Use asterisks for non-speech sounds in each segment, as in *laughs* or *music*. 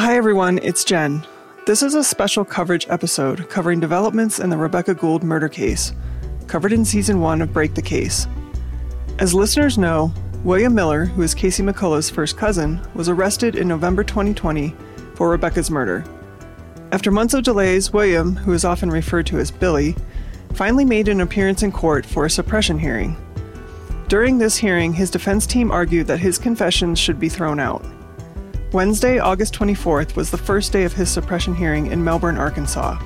Hi, everyone, it's Jen. This is a special coverage episode covering developments in the Rebekah Gould murder case, covered in season one of Break the Case. As listeners know, William Miller, who is Casey McCullough's first cousin, was arrested in November 2020 for Rebekah's murder. After months of delays, William, who is often referred to as Billy, finally made an appearance in court for a suppression hearing. During this hearing, his defense team argued that his confessions should be thrown out. Wednesday, August 24th, was the first day of his suppression hearing in Melbourne, Arkansas.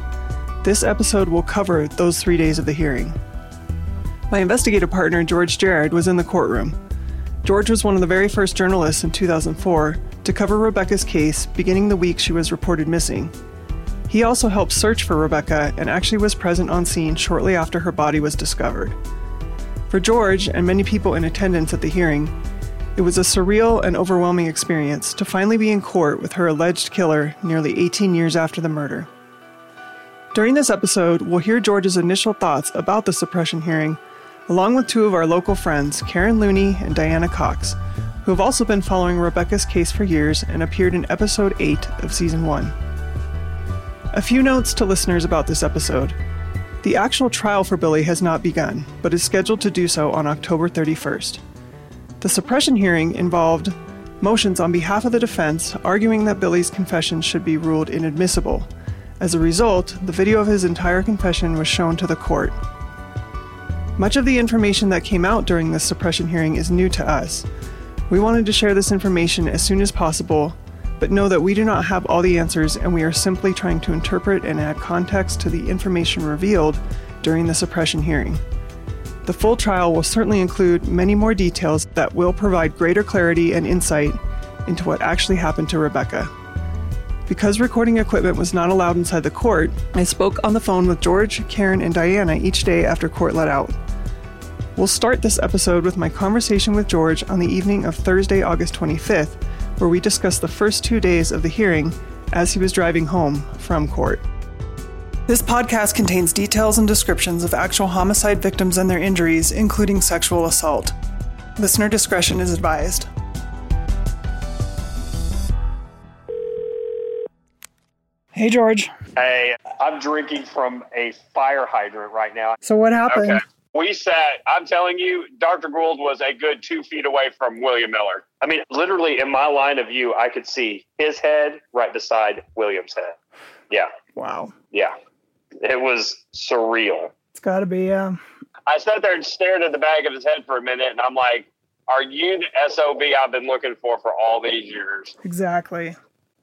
This episode will cover those three days of the hearing. My investigative partner, George Jared, was in the courtroom. George was one of the very first journalists in 2004 to cover Rebekah's case beginning the week she was reported missing. He also helped search for Rebekah and actually was present on scene shortly after her body was discovered. For George and many people in attendance at the hearing, it was a surreal and overwhelming experience to finally be in court with her alleged killer nearly 18 years after the murder. During this episode, we'll hear George's initial thoughts about the suppression hearing, along with two of our local friends, Karen Looney and Diana Cox, who have also been following Rebekah's case for years and appeared in episode 8 of season 1. A few notes to listeners about this episode. The actual trial for Billy has not begun, but is scheduled to do so on October 31st. The suppression hearing involved motions on behalf of the defense arguing that Billy's confession should be ruled inadmissible. As a result, the video of his entire confession was shown to the court. Much of the information that came out during this suppression hearing is new to us. We wanted to share this information as soon as possible, but know that we do not have all the answers and we are simply trying to interpret and add context to the information revealed during the suppression hearing. The full trial will certainly include many more details that will provide greater clarity and insight into what actually happened to Rebekah. Because recording equipment was not allowed inside the court, I spoke on the phone with George, Karen, and Diana each day after court let out. We'll start this episode with my conversation with George on the evening of Thursday, August 25th, where we discussed the first two days of the hearing as he was driving home from court. This podcast contains details and descriptions of actual homicide victims and their injuries, including sexual assault. Listener discretion is advised. Hey, George. Hey, I'm drinking from a fire hydrant right now. So, what happened? Okay. We sat, I'm telling you, Dr. Gould was a good two feet away from William Miller. I mean, literally in my line of view, I could see his head right beside William's head. Yeah. Wow. Yeah. It was surreal. It's got to be, yeah. I sat there and stared at the back of his head for a minute, and I'm like, are you the SOB I've been looking for for all these years? Exactly.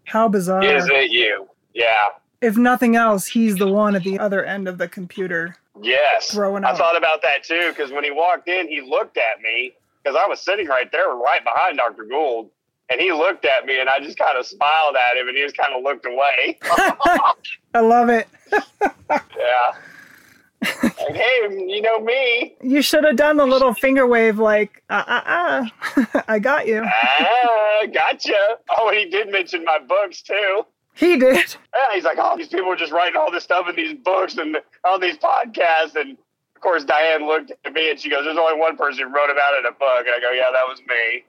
How bizarre. Is it you? Yeah. If nothing else, he's the one at the other end of the computer. Yes. Throwing I thought about that too, because when he walked in, he looked at me, because I was sitting right there, right behind Dr. Gould. And he looked at me, and I just kind of smiled at him, and he just kind of looked away. *laughs* *laughs* I love it. yeah. Like, hey, you know me. You should have done the little finger wave, like, uh uh uh. *laughs* I got you. Ah, gotcha. Oh, and he did mention my books too. He did. Yeah, he's like, oh, these people are just writing all this stuff in these books and on these podcasts. And of course, Diane looked at me and she goes, there's only one person who wrote about it in a book. And I go, yeah, that was me.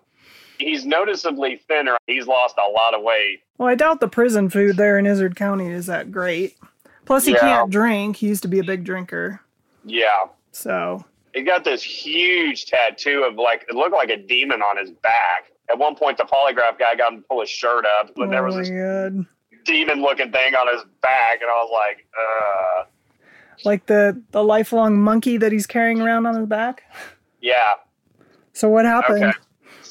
He's noticeably thinner. He's lost a lot of weight. Well, I doubt the prison food there in Izard County is that great. Plus, he Yeah. can't drink. He used to be a big drinker. Yeah. So, He got this huge tattoo of like, it looked like a demon on his back. At one point, the polygraph guy got him to pull his shirt up, but there oh was my this god. demon looking thing on his back. And I was like, uh, Like the, the lifelong monkey that he's carrying around on his back. yeah. So, what happened? Okay.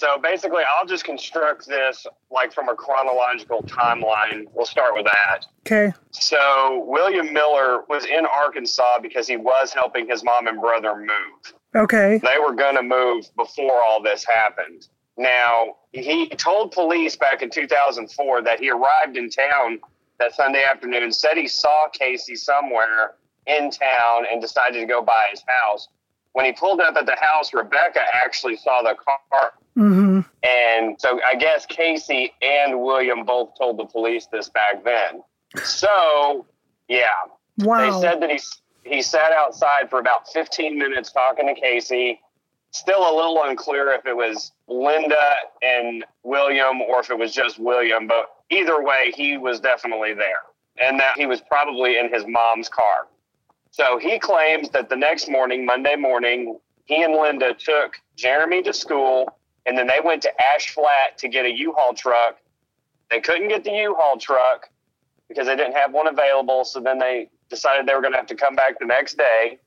So basically, I'll just construct this like from a chronological timeline. We'll start with that. Okay. So William Miller was in Arkansas because he was helping his mom and brother move. Okay. They were going to move before all this happened. Now, he told police back in 2004 that he arrived in town that Sunday afternoon, said he saw Casey somewhere in town and decided to go by his house. When he pulled up at the house, Rebekah actually saw the car. Mm-hmm. And so I guess Casey and William both told the police this back then. So, yeah, Wow. they said that he he sat outside for about 15 minutes talking to Casey. Still a little unclear if it was Linda and William or if it was just William, but either way, he was definitely there and that he was probably in his mom's car. So he claims that the next morning, Monday morning, he and Linda took Jeremy to school and then they went to Ash Flat to get a U-Haul truck. They couldn't get the U-Haul truck because they didn't have one available. So then they decided they were going to have to come back the next day.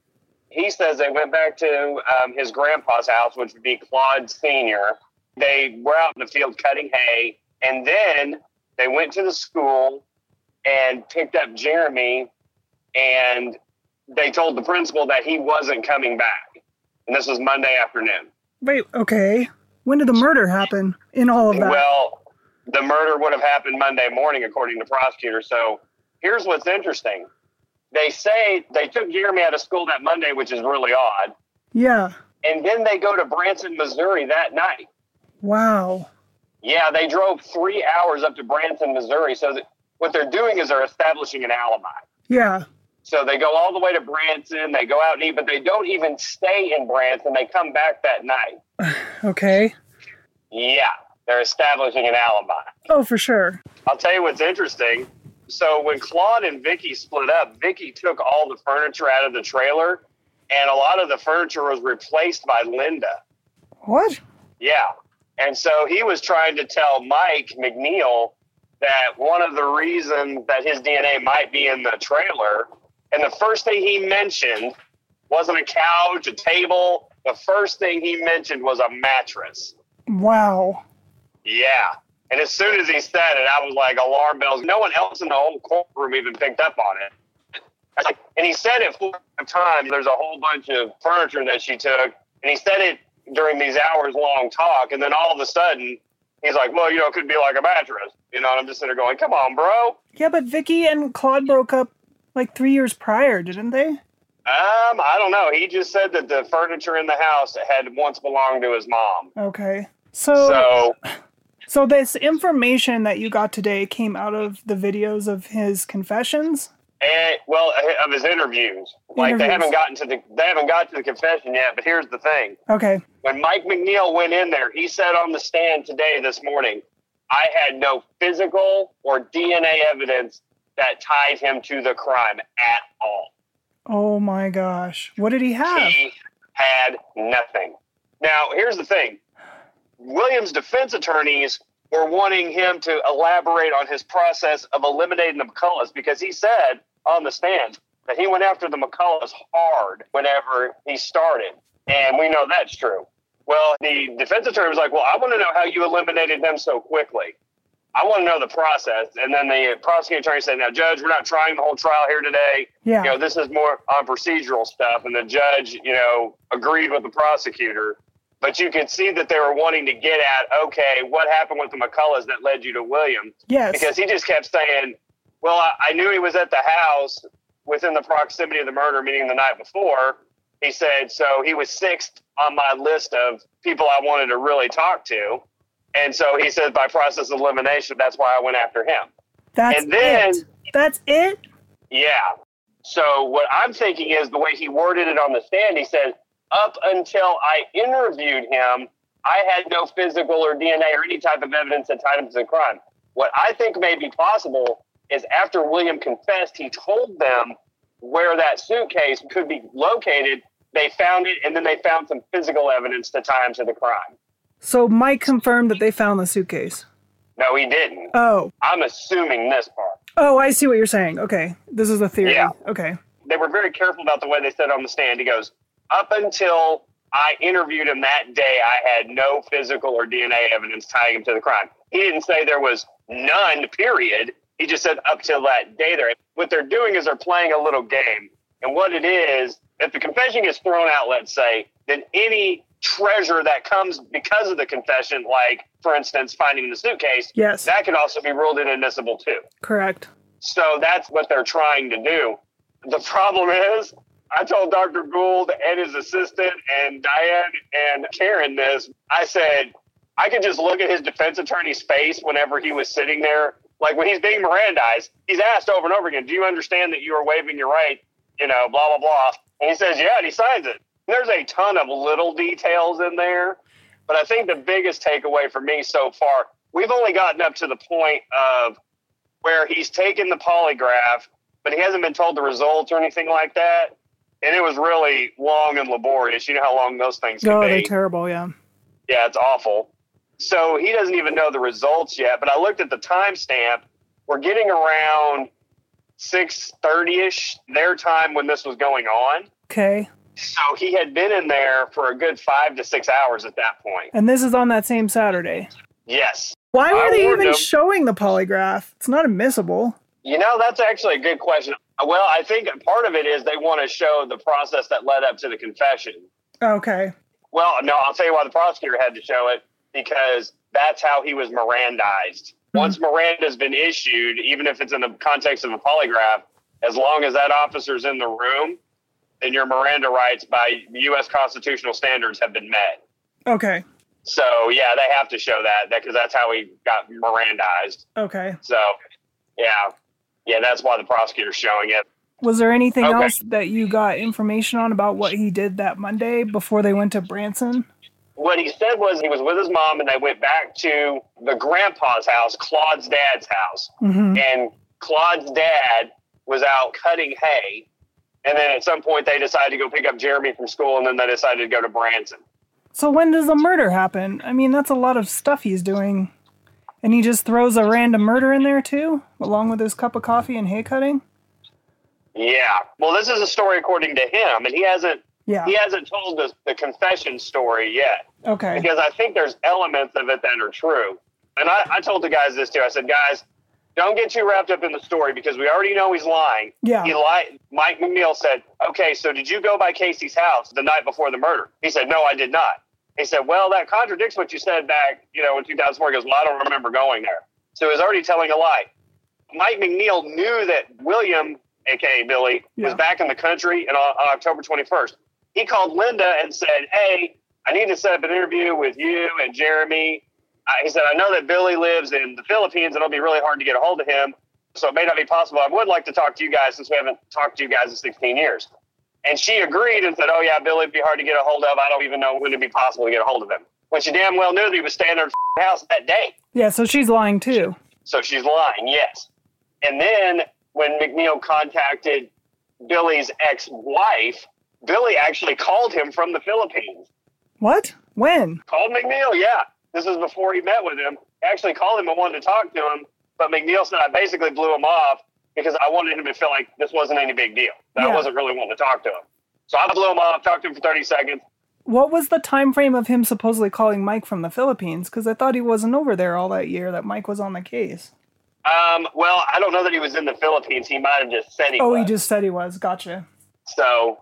He says they went back to um, his grandpa's house, which would be Claude Sr. They were out in the field cutting hay. And then they went to the school and picked up Jeremy. And they told the principal that he wasn't coming back. And this was Monday afternoon. Wait, okay. When did the murder happen in all of that? Well, the murder would have happened Monday morning, according to prosecutors. So here's what's interesting. They say they took Jeremy out of school that Monday, which is really odd. Yeah. And then they go to Branson, Missouri that night. Wow. Yeah, they drove three hours up to Branson, Missouri. So what they're doing is they're establishing an alibi. Yeah. So they go all the way to Branson, they go out and eat, but they don't even stay in Branson. They come back that night. *sighs* okay. Yeah, they're establishing an alibi. Oh, for sure. I'll tell you what's interesting. So when Claude and Vicky split up, Vicky took all the furniture out of the trailer, and a lot of the furniture was replaced by Linda. What? Yeah. And so he was trying to tell Mike McNeil that one of the reasons that his DNA might be in the trailer, and the first thing he mentioned wasn't a couch, a table. The first thing he mentioned was a mattress. Wow. Yeah. And as soon as he said it, I was like, alarm bells. No one else in the whole courtroom even picked up on it. Like, and he said it four times. There's a whole bunch of furniture that she took. And he said it during these hours long talk. And then all of a sudden, he's like, well, you know, it could be like a mattress. You know, and I'm just sitting there going, come on, bro. Yeah, but Vicky and Claude broke up like three years prior, didn't they? Um, I don't know. He just said that the furniture in the house had once belonged to his mom. Okay. So, So, so this information that you got today came out of the videos of his confessions? and, well, of his interviews. Like they haven't gotten to the they haven't got to the confession yet. But here's the thing: Okay. when Mike McNeil went in there, he said on the stand today, this morning, I had no physical or DNA evidence that tied him to the crime at all. Oh my gosh. What did he have? He had nothing. Now, here's the thing Williams' defense attorneys were wanting him to elaborate on his process of eliminating the McCulloughs because he said on the stand that he went after the McCulloughs hard whenever he started. And we know that's true. Well, the defense attorney was like, Well, I want to know how you eliminated them so quickly. I want to know the process. And then the prosecuting attorney said, Now, Judge, we're not trying the whole trial here today. Yeah. You know, this is more on procedural stuff. And the judge, you know, agreed with the prosecutor. But you could see that they were wanting to get at, okay, what happened with the McCulloughs that led you to William? yes. Because he just kept saying, well, I, I knew he was at the house within the proximity of the murder, meaning the night before. He said, so he was sixth on my list of people I wanted to really talk to. And so he said, by process of elimination, that's why I went after him. That's and then- it. That's it? Yeah. So what I'm thinking is the way he worded it on the stand, he said, up until I interviewed him, I had no physical or DNA or any type of evidence that tied him to the crime. What I think may be possible is after William confessed, he told them where that suitcase could be located. They found it, and then they found some physical evidence to tie him to the crime. So Mike confirmed that they found the suitcase. No, he didn't. Oh. I'm assuming this part. Oh, I see what you're saying. Okay. This is a theory. Yeah. Okay. they were very careful about the way they said on the stand. He goes, up until I interviewed him that day, I had no physical or DNA evidence tying him to the crime. He didn't say there was none, period. He just said up till that day there. What they're doing is they're playing a little game. And what it is, if the confession gets thrown out, let's say, then any treasure that comes because of the confession, like, for instance, finding the suitcase, Yes. that could also be ruled inadmissible too. Correct. So that's what they're trying to do. The problem is, I told Dr. Gould and his assistant and Diane and Karen this. I said, I could just look at his defense attorney's face whenever he was sitting there. Like when he's being Mirandized, he's asked over and over again, Do you understand that you are waiving your right? You know, blah, blah, blah. And he says, Yeah, and he signs it. There's a ton of little details in there, but I think the biggest takeaway for me so far, we've only gotten up to the point of where he's taken the polygraph, but he hasn't been told the results or anything like that. And it was really long and laborious. You know how long those things can Oh, they're terrible. Yeah. Yeah, it's awful. So he doesn't even know the results yet. But I looked at the timestamp. We're getting around six thirty ish their time when this was going on. Okay. So he had been in there for a good five to six hours at that point. And this is on that same Saturday. Yes. Why were I they even him. showing the polygraph? It's not admissible. You know, that's actually a good question. Well, I think part of it is they want to show the process that led up to the confession. Okay. Well, no, I'll tell you why the prosecutor had to show it because that's how he was Mirandized. Hmm. Once Miranda's been issued, even if it's in the context of a polygraph, as long as that officer's in the room, then your Miranda rights by U.S. constitutional standards have been met. Okay. So, yeah, they have to show that because that's how he got Mirandized. Okay. So, yeah, yeah, that's why the prosecutor's showing it. Was there anything Okay. else that you got information on about what he did that Monday before they went to Branson? what he said was he was with his mom and they went back to the grandpa's house, Claude's dad's house. hmm And Claude's dad was out cutting hay. And then at some point they decided to go pick up Jeremy from school and then they decided to go to Branson. So when does the murder happen? I mean, that's a lot of stuff he's doing. And he just throws a random murder in there too, along with his cup of coffee and hay cutting? Yeah. Well, this is a story according to him, and he hasn't Yeah. he hasn't told the, the confession story yet. Okay. because I think there's elements of it that are true. And I, I told the guys this too. I said, guys, don't get too wrapped up in the story because we already know he's lying. Yeah. He lied. Mike McNeil said, okay, so did you go by Casey's house the night before the murder? He said, no, I did not. He said, well, that contradicts what you said back, you know, in 2004. He goes, well, I don't remember going there. So he's already telling a lie. Mike McNeil knew that William, aka Billy, was back in the country and on, uh, on October 21st. He called Linda and said, hey, I need to set up an interview with you and Jeremy. Uh, he said, I know that Billy lives in the Philippines and it'll be really hard to get a hold of him. So it may not be possible. I would like to talk to you guys since we haven't talked to you guys in 16 years. And she agreed and said, Oh, yeah, Billy would be hard to get a hold of. I don't even know when it'd be possible to get a hold of him. When she damn well knew that he was staying at her house that day. Yeah, so she's lying too. So she's lying, yes. And then when McNeil contacted Billy's ex wife, Billy actually called him from the Philippines. What? When? Called McNeil, yeah. This is before he met with him. Actually called him and wanted to talk to him, but McNeil said I basically blew him off because I wanted him to feel like this wasn't any big deal. That I wasn't really wanting to talk to him. So I blew him off, talked to him for 30 seconds. What was the time frame of him supposedly calling Mike from the Philippines? Because I thought he wasn't over there all that year that Mike was on the case. Um, well, I don't know that he was in the Philippines. He might have just said he Oh, was. he just said he was. Gotcha. So,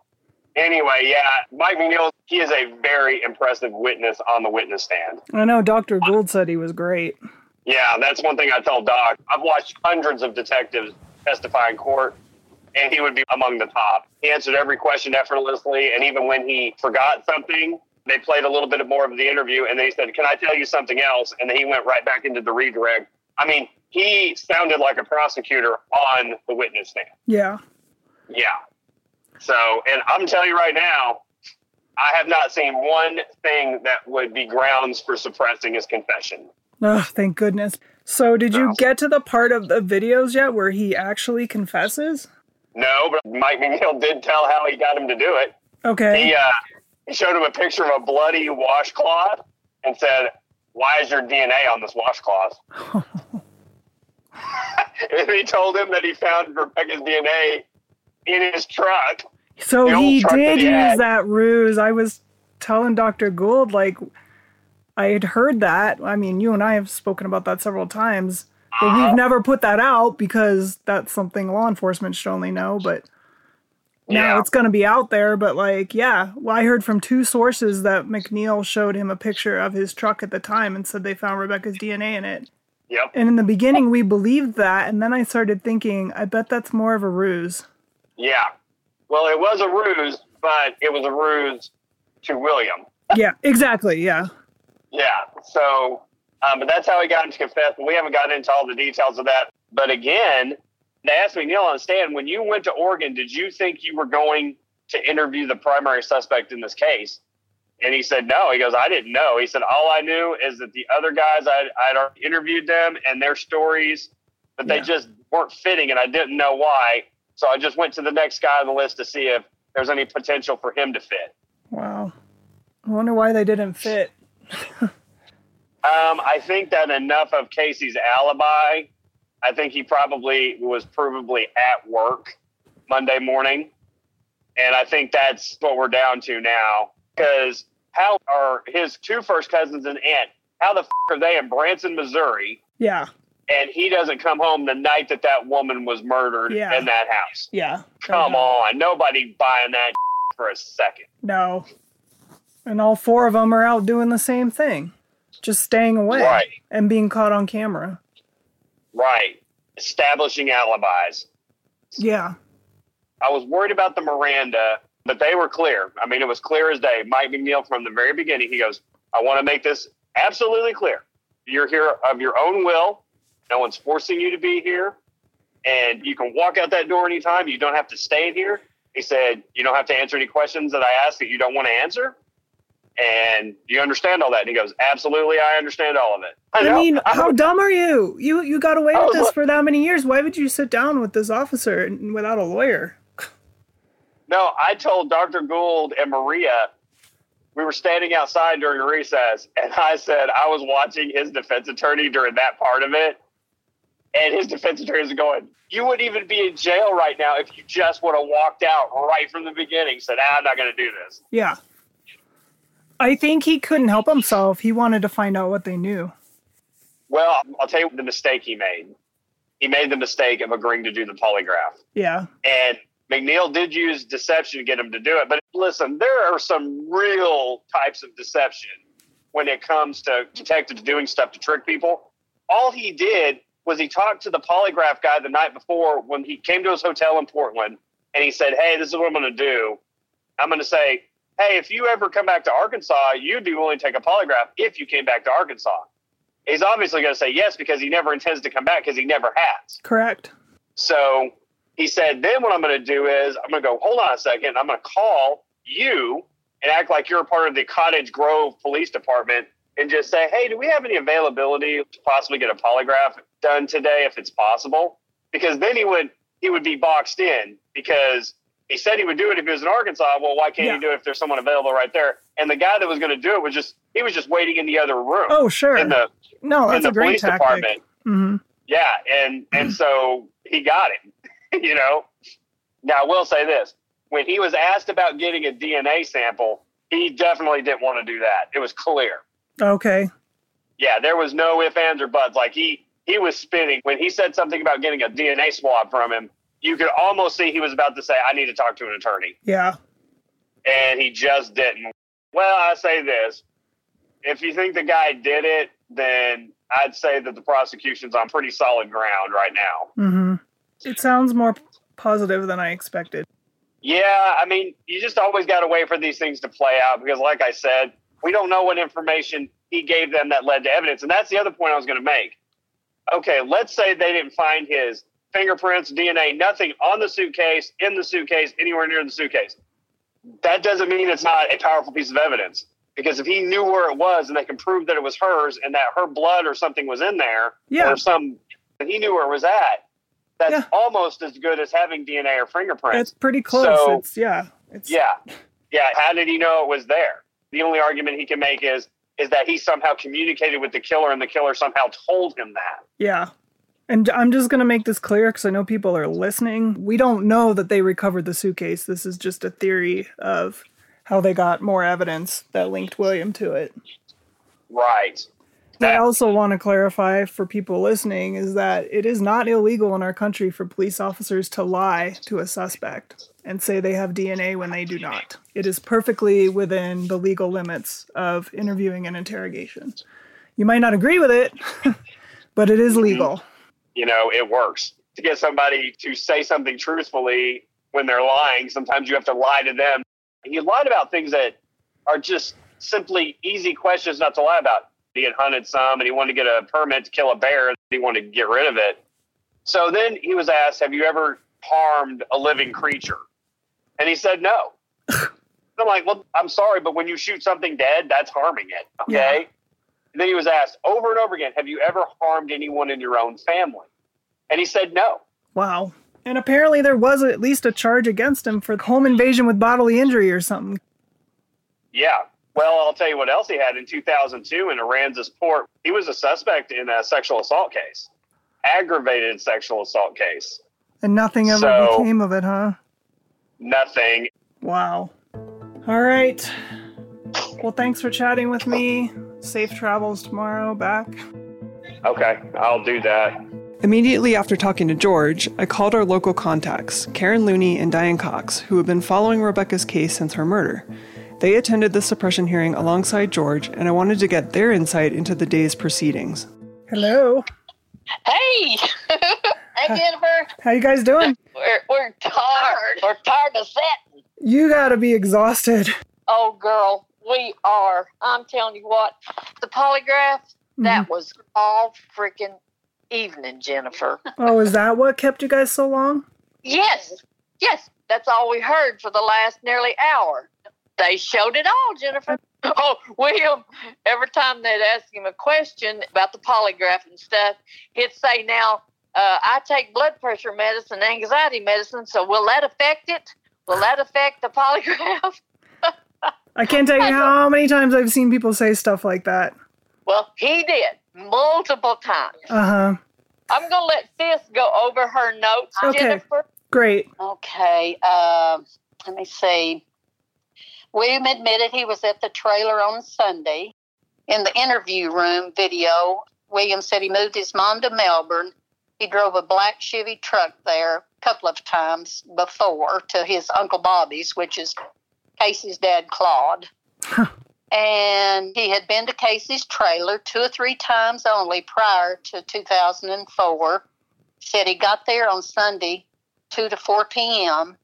anyway, yeah, Mike McNeil, he is a very impressive witness on the witness stand. I know Dr. Gould said he was great. Yeah, that's one thing I told Doc. I've watched hundreds of detectives testify in court, and he would be among the top. He answered every question effortlessly, and even when he forgot something, they played a little bit more of the interview, and they said, "Can I tell you something else?" And then he went right back into the redirect. I mean, he sounded like a prosecutor on the witness stand. Yeah. Yeah. So, and I'm telling you right now, I have not seen one thing that would be grounds for suppressing his confession. Oh, thank goodness. So, did you get to the part of the videos yet where he actually confesses? No, but Mike McNeil did tell how he got him to do it. Okay. He uh, he showed him a picture of a bloody washcloth and said, "Why is your DNA on this washcloth?" *laughs* *laughs* and he told him that he found Rebekah's DNA in his truck. So he truck did he use had. that ruse. I was telling Dr. Gould, like, I had heard that. I mean, you and I have spoken about that several times, but Uh-huh. we've never put that out because that's something law enforcement should only know. But now Yeah. it's going to be out there. But, like, yeah, well, I heard from two sources that McNeil showed him a picture of his truck at the time and said they found Rebekah's DNA in it. Yep. And in the beginning, we believed that. And then I started thinking, I bet that's more of a ruse. Yeah. Well, it was a ruse, but it was a ruse to William. yeah, exactly. Yeah. Yeah. So, um, but that's how he got into confess. We haven't gotten into all the details of that. But again, they asked McNeil on the stand when you went to Oregon, did you think you were going to interview the primary suspect in this case? And he said, no. He goes, I didn't know. He said, all I knew is that the other guys, I'd, I'd already interviewed them and their stories, but they Yeah. just weren't fitting and I didn't know why. So I just went to the next guy on the list to see if there's any potential for him to fit. Wow. I wonder why they didn't fit. Um, I think that enough of Casey's alibi. I think he probably was provably at work Monday morning, and I think that's what we're down to now. Because how are his two first cousins and aunt? How the f- are they in Branson, Missouri? Yeah. And he doesn't come home the night that that woman was murdered Yeah. in that house. Yeah. Come uh-huh. on, nobody buying that *laughs* for a second. No. And all four of them are out doing the same thing, just staying away Right. and being caught on camera. Right, establishing alibis. Yeah. I was worried about the Miranda, but they were clear. I mean, it was clear as day. Mike McNeil from the very beginning, he goes, I want to make this absolutely clear. You're here of your own will. No one's forcing you to be here. And you can walk out that door anytime. You don't have to stay in here. He said, You don't have to answer any questions that I ask that you don't want to answer. And you understand all that? And he goes, Absolutely, I understand all of it. I, know. mean, I- how dumb are you? You you got away with this look- for that many years. Why would you sit down with this officer without a lawyer? No, I told Dr. Gould and Maria, we were standing outside during recess, and I said I was watching his defense attorney during that part of it. And his defense attorney was going, You wouldn't even be in jail right now if you just would have walked out right from the beginning. Said, ah, I'm not going to do this. Yeah. I think he couldn't help himself. He wanted to find out what they knew. Well, I'll tell you the mistake he made. He made the mistake of agreeing to do the polygraph. Yeah. And McNeil did use deception to get him to do it. But listen, there are some real types of deception when it comes to detectives doing stuff to trick people. All he did was he talked to the polygraph guy the night before when he came to his hotel in Portland and he said, Hey, this is what I'm going to do. I'm going to say, Hey, if you ever come back to Arkansas, you'd be willing to take a polygraph if you came back to Arkansas. He's obviously going to say yes because he never intends to come back because he never has. Correct. So he said, then what I'm going to do is I'm going to go, hold on a second. I'm going to call you and act like you're a part of the Cottage Grove Police Department and just say, hey, do we have any availability to possibly get a polygraph done today if it's possible? Because then he would he would be boxed in because he said he would do it if he was in Arkansas. Well, why can't Yeah. he do it if there's someone available right there? And the guy that was going to do it was just he was just waiting in the other room Oh, sure. in the no, in the a great police tactic. department. hmm Yeah, and and so he got him. *laughs* you know. Now I will say this: when he was asked about getting a DNA sample, he definitely didn't want to do that. It was clear. Okay. Yeah, there was no ifs, ands, or buts. Like he he was spinning when he said something about getting a DNA swab from him. You could almost see he was about to say, "I need to talk to an attorney," Yeah. and he just didn't. Well, I say this: if you think the guy did it, then I'd say that the prosecution's on pretty solid ground right now. hmm It sounds more positive than I expected. Yeah, I mean, you just always got to wait for these things to play out because, like I said, we don't know what information he gave them that led to evidence. And that's the other point I was going to make. Okay, let's say they didn't find his fingerprints, DNA, nothing on the suitcase, in the suitcase, anywhere near the suitcase. That doesn't mean it's not a powerful piece of evidence because if he knew where it was and they can prove that it was hers and that her blood or something was in there Yeah. or some, he knew where it was at, that's Yeah. almost as good as having DNA or fingerprints. It's pretty close. So- it's yeah. It's Yeah. Yeah. How did he know it was there? The only argument he can make is is that he somehow communicated with the killer and the killer somehow told him that. Yeah. And I'm just going to make this clear because I know people are listening. We don't know that they recovered the suitcase. This is just a theory of how they got more evidence that linked William to it. Right. I also want to clarify for people listening is that it is not illegal in our country for police officers to lie to a suspect and say they have DNA when they do not. It is perfectly within the legal limits of interviewing and interrogation. You might not agree with it, *laughs* but it is mm-hmm. legal. You know, it works. To get somebody to say something truthfully when they're lying, sometimes you have to lie to them. He lied about things that are just simply easy questions not to lie about. He had hunted some and he wanted to get a permit to kill a bear. He wanted to get rid of it. So then he was asked, Have you ever harmed a living creature? And he said no. *laughs* I'm like, well, I'm sorry, but when you shoot something dead, that's harming it. Okay. Yeah. And then he was asked over and over again, have you ever harmed anyone in your own family? And he said no. Wow. And apparently there was at least a charge against him for home invasion with bodily injury or something. Yeah. Well, I'll tell you what else he had in 2002 in Aransas Port. He was a suspect in a sexual assault case, aggravated sexual assault case. And nothing ever So- became of it, huh? Nothing. Wow. All right. Well, thanks for chatting with me. Safe travels tomorrow back. Okay, I'll do that. Immediately after talking to George, I called our local contacts, Karen Looney and Diane Cox, who have been following Rebekah's case since her murder. They attended the suppression hearing alongside George, and I wanted to get their insight into the day's proceedings. Hello. Hey, *laughs* hey Jennifer, How you guys doing? *laughs* we're we're tired. We're tired of sitting. You gotta be exhausted. Oh, girl, we are. I'm telling you what, the polygraph mm-hmm. that was all freaking evening, Jennifer. *laughs* Oh, is that what kept you guys so long? Yes, yes, that's all we heard for the last nearly hour. They showed it all, Jennifer. *laughs* Oh, William, every time they'd ask him a question about the polygraph and stuff, he'd say, Now, uh, I take blood pressure medicine, anxiety medicine, so will that affect it? Will that affect the polygraph? *laughs* I can't tell you how many times I've seen people say stuff like that. Well, he did multiple times. Uh huh. I'm going to let Sis go over her notes, Okay. Jennifer. Great. Okay, um, let me see. William admitted he was at the trailer on Sunday. In the interview room video, William said he moved his mom to Melbourne. He drove a black Chevy truck there a couple of times before to his Uncle Bobby's, which is Casey's dad, Claude. and he had been to Casey's trailer two or three times only prior to 2004. Said he got there on Sunday 2 to 4 p.m.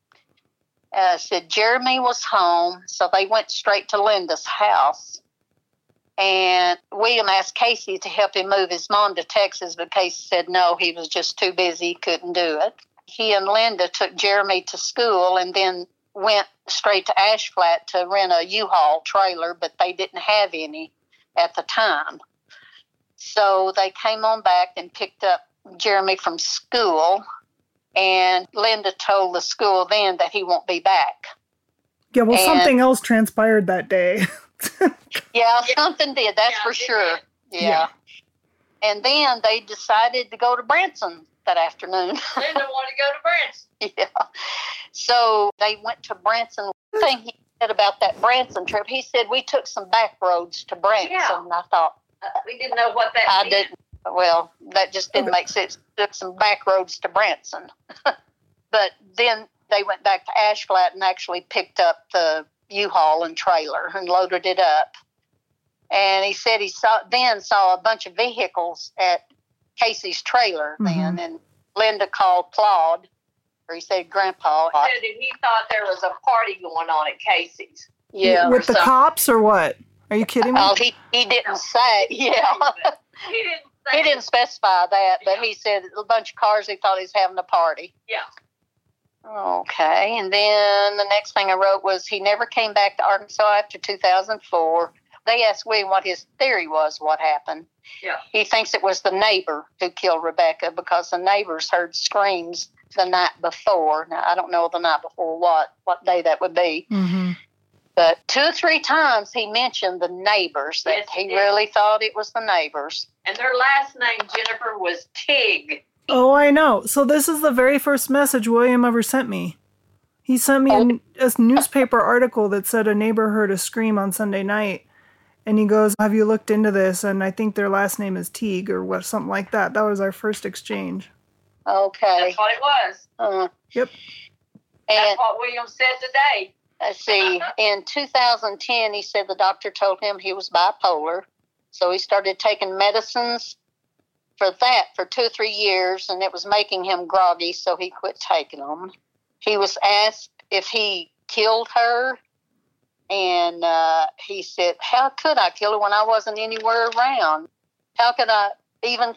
Uh, said Jeremy was home, so they went straight to Linda's house. And William asked Casey to help him move his mom to Texas, but Casey said no, he was just too busy, couldn't do it. He and Linda took Jeremy to school and then went straight to Ash Flat to rent a U-Haul trailer, but they didn't have any at the time. So they came on back and picked up Jeremy from school and Linda told the school then that he won't be back. Yeah, well, And- something else transpired that day. *laughs* Yeah, something did, that's Yeah, for sure. did. Yeah. And then they decided to go to Branson that afternoon. Linda wanted to go to Branson. yeah. So they went to Branson. One thing he said about that Branson trip, he said we took some back roads to Branson. Yeah. And I thought, Uh, we didn't know what that I meant. didn't. Well, that just didn't make sense. Took some back roads to Branson, *laughs* but then they went back to Ash Flat and actually picked up the U-Haul and trailer and loaded it up. And he said he saw then saw a bunch of vehicles at Casey's trailer mm-hmm. then, and Linda called Claude, or he said Grandpa. He said that he thought there was a party going on at Casey's. Yeah, With the so- cops or what? Are you kidding me? Oh, he he didn't say. *laughs* Yeah. He didn't say *laughs* He didn't specify that, but he said a bunch of cars. He thought he was having a party. Yeah. Okay, and then the next thing I wrote was he never came back to Arkansas after 2004. They asked William what his theory was, what happened. Yeah. He thinks it was the neighbor who killed Rebekah because the neighbors heard screams the night before. Now I don't know the night before what what day that would be, hmm but two or three times he mentioned the neighbors that Yes, he he did. really thought it was the neighbors. And their last name, Jennifer, was Tig. Oh, I know. So this is the very first message William ever sent me. He sent me a, a newspaper article that said a neighbor heard a scream on Sunday night. And he goes, Have you looked into this? And I think their last name is Teague or what, something like that. That was our first exchange. Okay. That's what it was. Uh, Yep. and That's what William said today. let's see, in 2010, he said the doctor told him he was bipolar. So he started taking medicines for that for two or three years, and it was making him groggy, so he quit taking them. He was asked if he killed her, and uh, he said, How could I kill her when I wasn't anywhere around? How could I even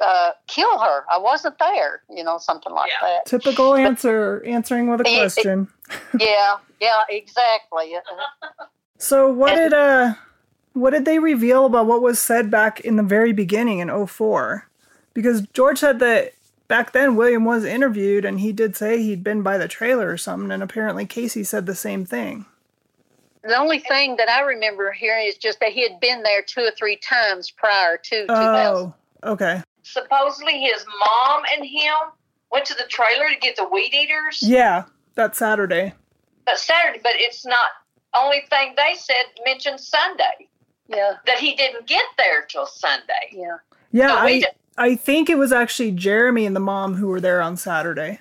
uh, kill her? I wasn't there, you know, something like Yeah. that. Typical answer, answering with a It- it- question. *laughs* yeah, yeah, exactly. *laughs* So what did uh what did they reveal about what was said back in the very beginning in 04? Because George said that back then William was interviewed and he did say he'd been by the trailer or something and apparently Casey said the same thing. The only thing that I remember hearing is just that he had been there two or three times prior to 2000. Oh, okay. Supposedly his mom and him went to the trailer to get the weed eaters. Yeah, that Saturday. But Saturday, but it's not. Only thing they said mentioned Sunday Yeah, that he didn't get there till Sunday. yeah. Yeah, So we I d- I think it was actually Jeremy and the mom who were there on Saturday.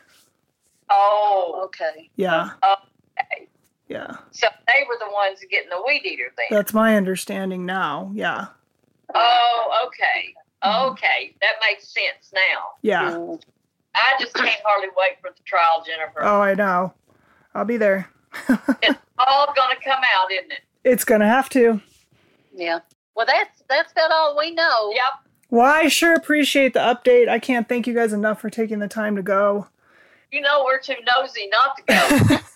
Oh, Okay. Yeah. okay. Yeah. So they were the ones getting the weed eater then. That's my understanding now. Yeah. Oh, okay. Mm-hmm. Okay. That makes sense now. Yeah. I just can't hardly wait for the trial, Jennifer. Oh, I know. I'll be there. *laughs* It's all going to come out, isn't it? It's going to have to. Yeah. Well, that's that's about all we know. Yep. Well, I sure appreciate the update. I can't thank you guys enough for taking the time to go. You know we're too nosy not to go. *laughs*